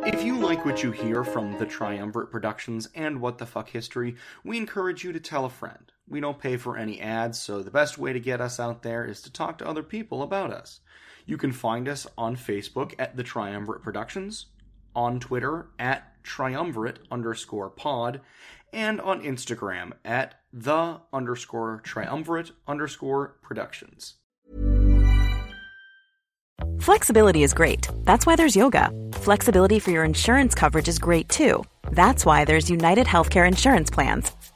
Speaker 2: If you like what you hear from the Triumvirate Productions and What the Fuck History, we encourage you to tell a friend. We don't pay for any ads, so the best way to get us out there is to talk to other people about us. You can find us on Facebook at the Triumvirate Productions, on Twitter at triumvirate underscore pod, and on Instagram at the underscore triumvirate underscore productions.
Speaker 6: Flexibility is great. That's why there's yoga. Flexibility for your insurance coverage is great too. That's why there's United Healthcare Insurance Plans.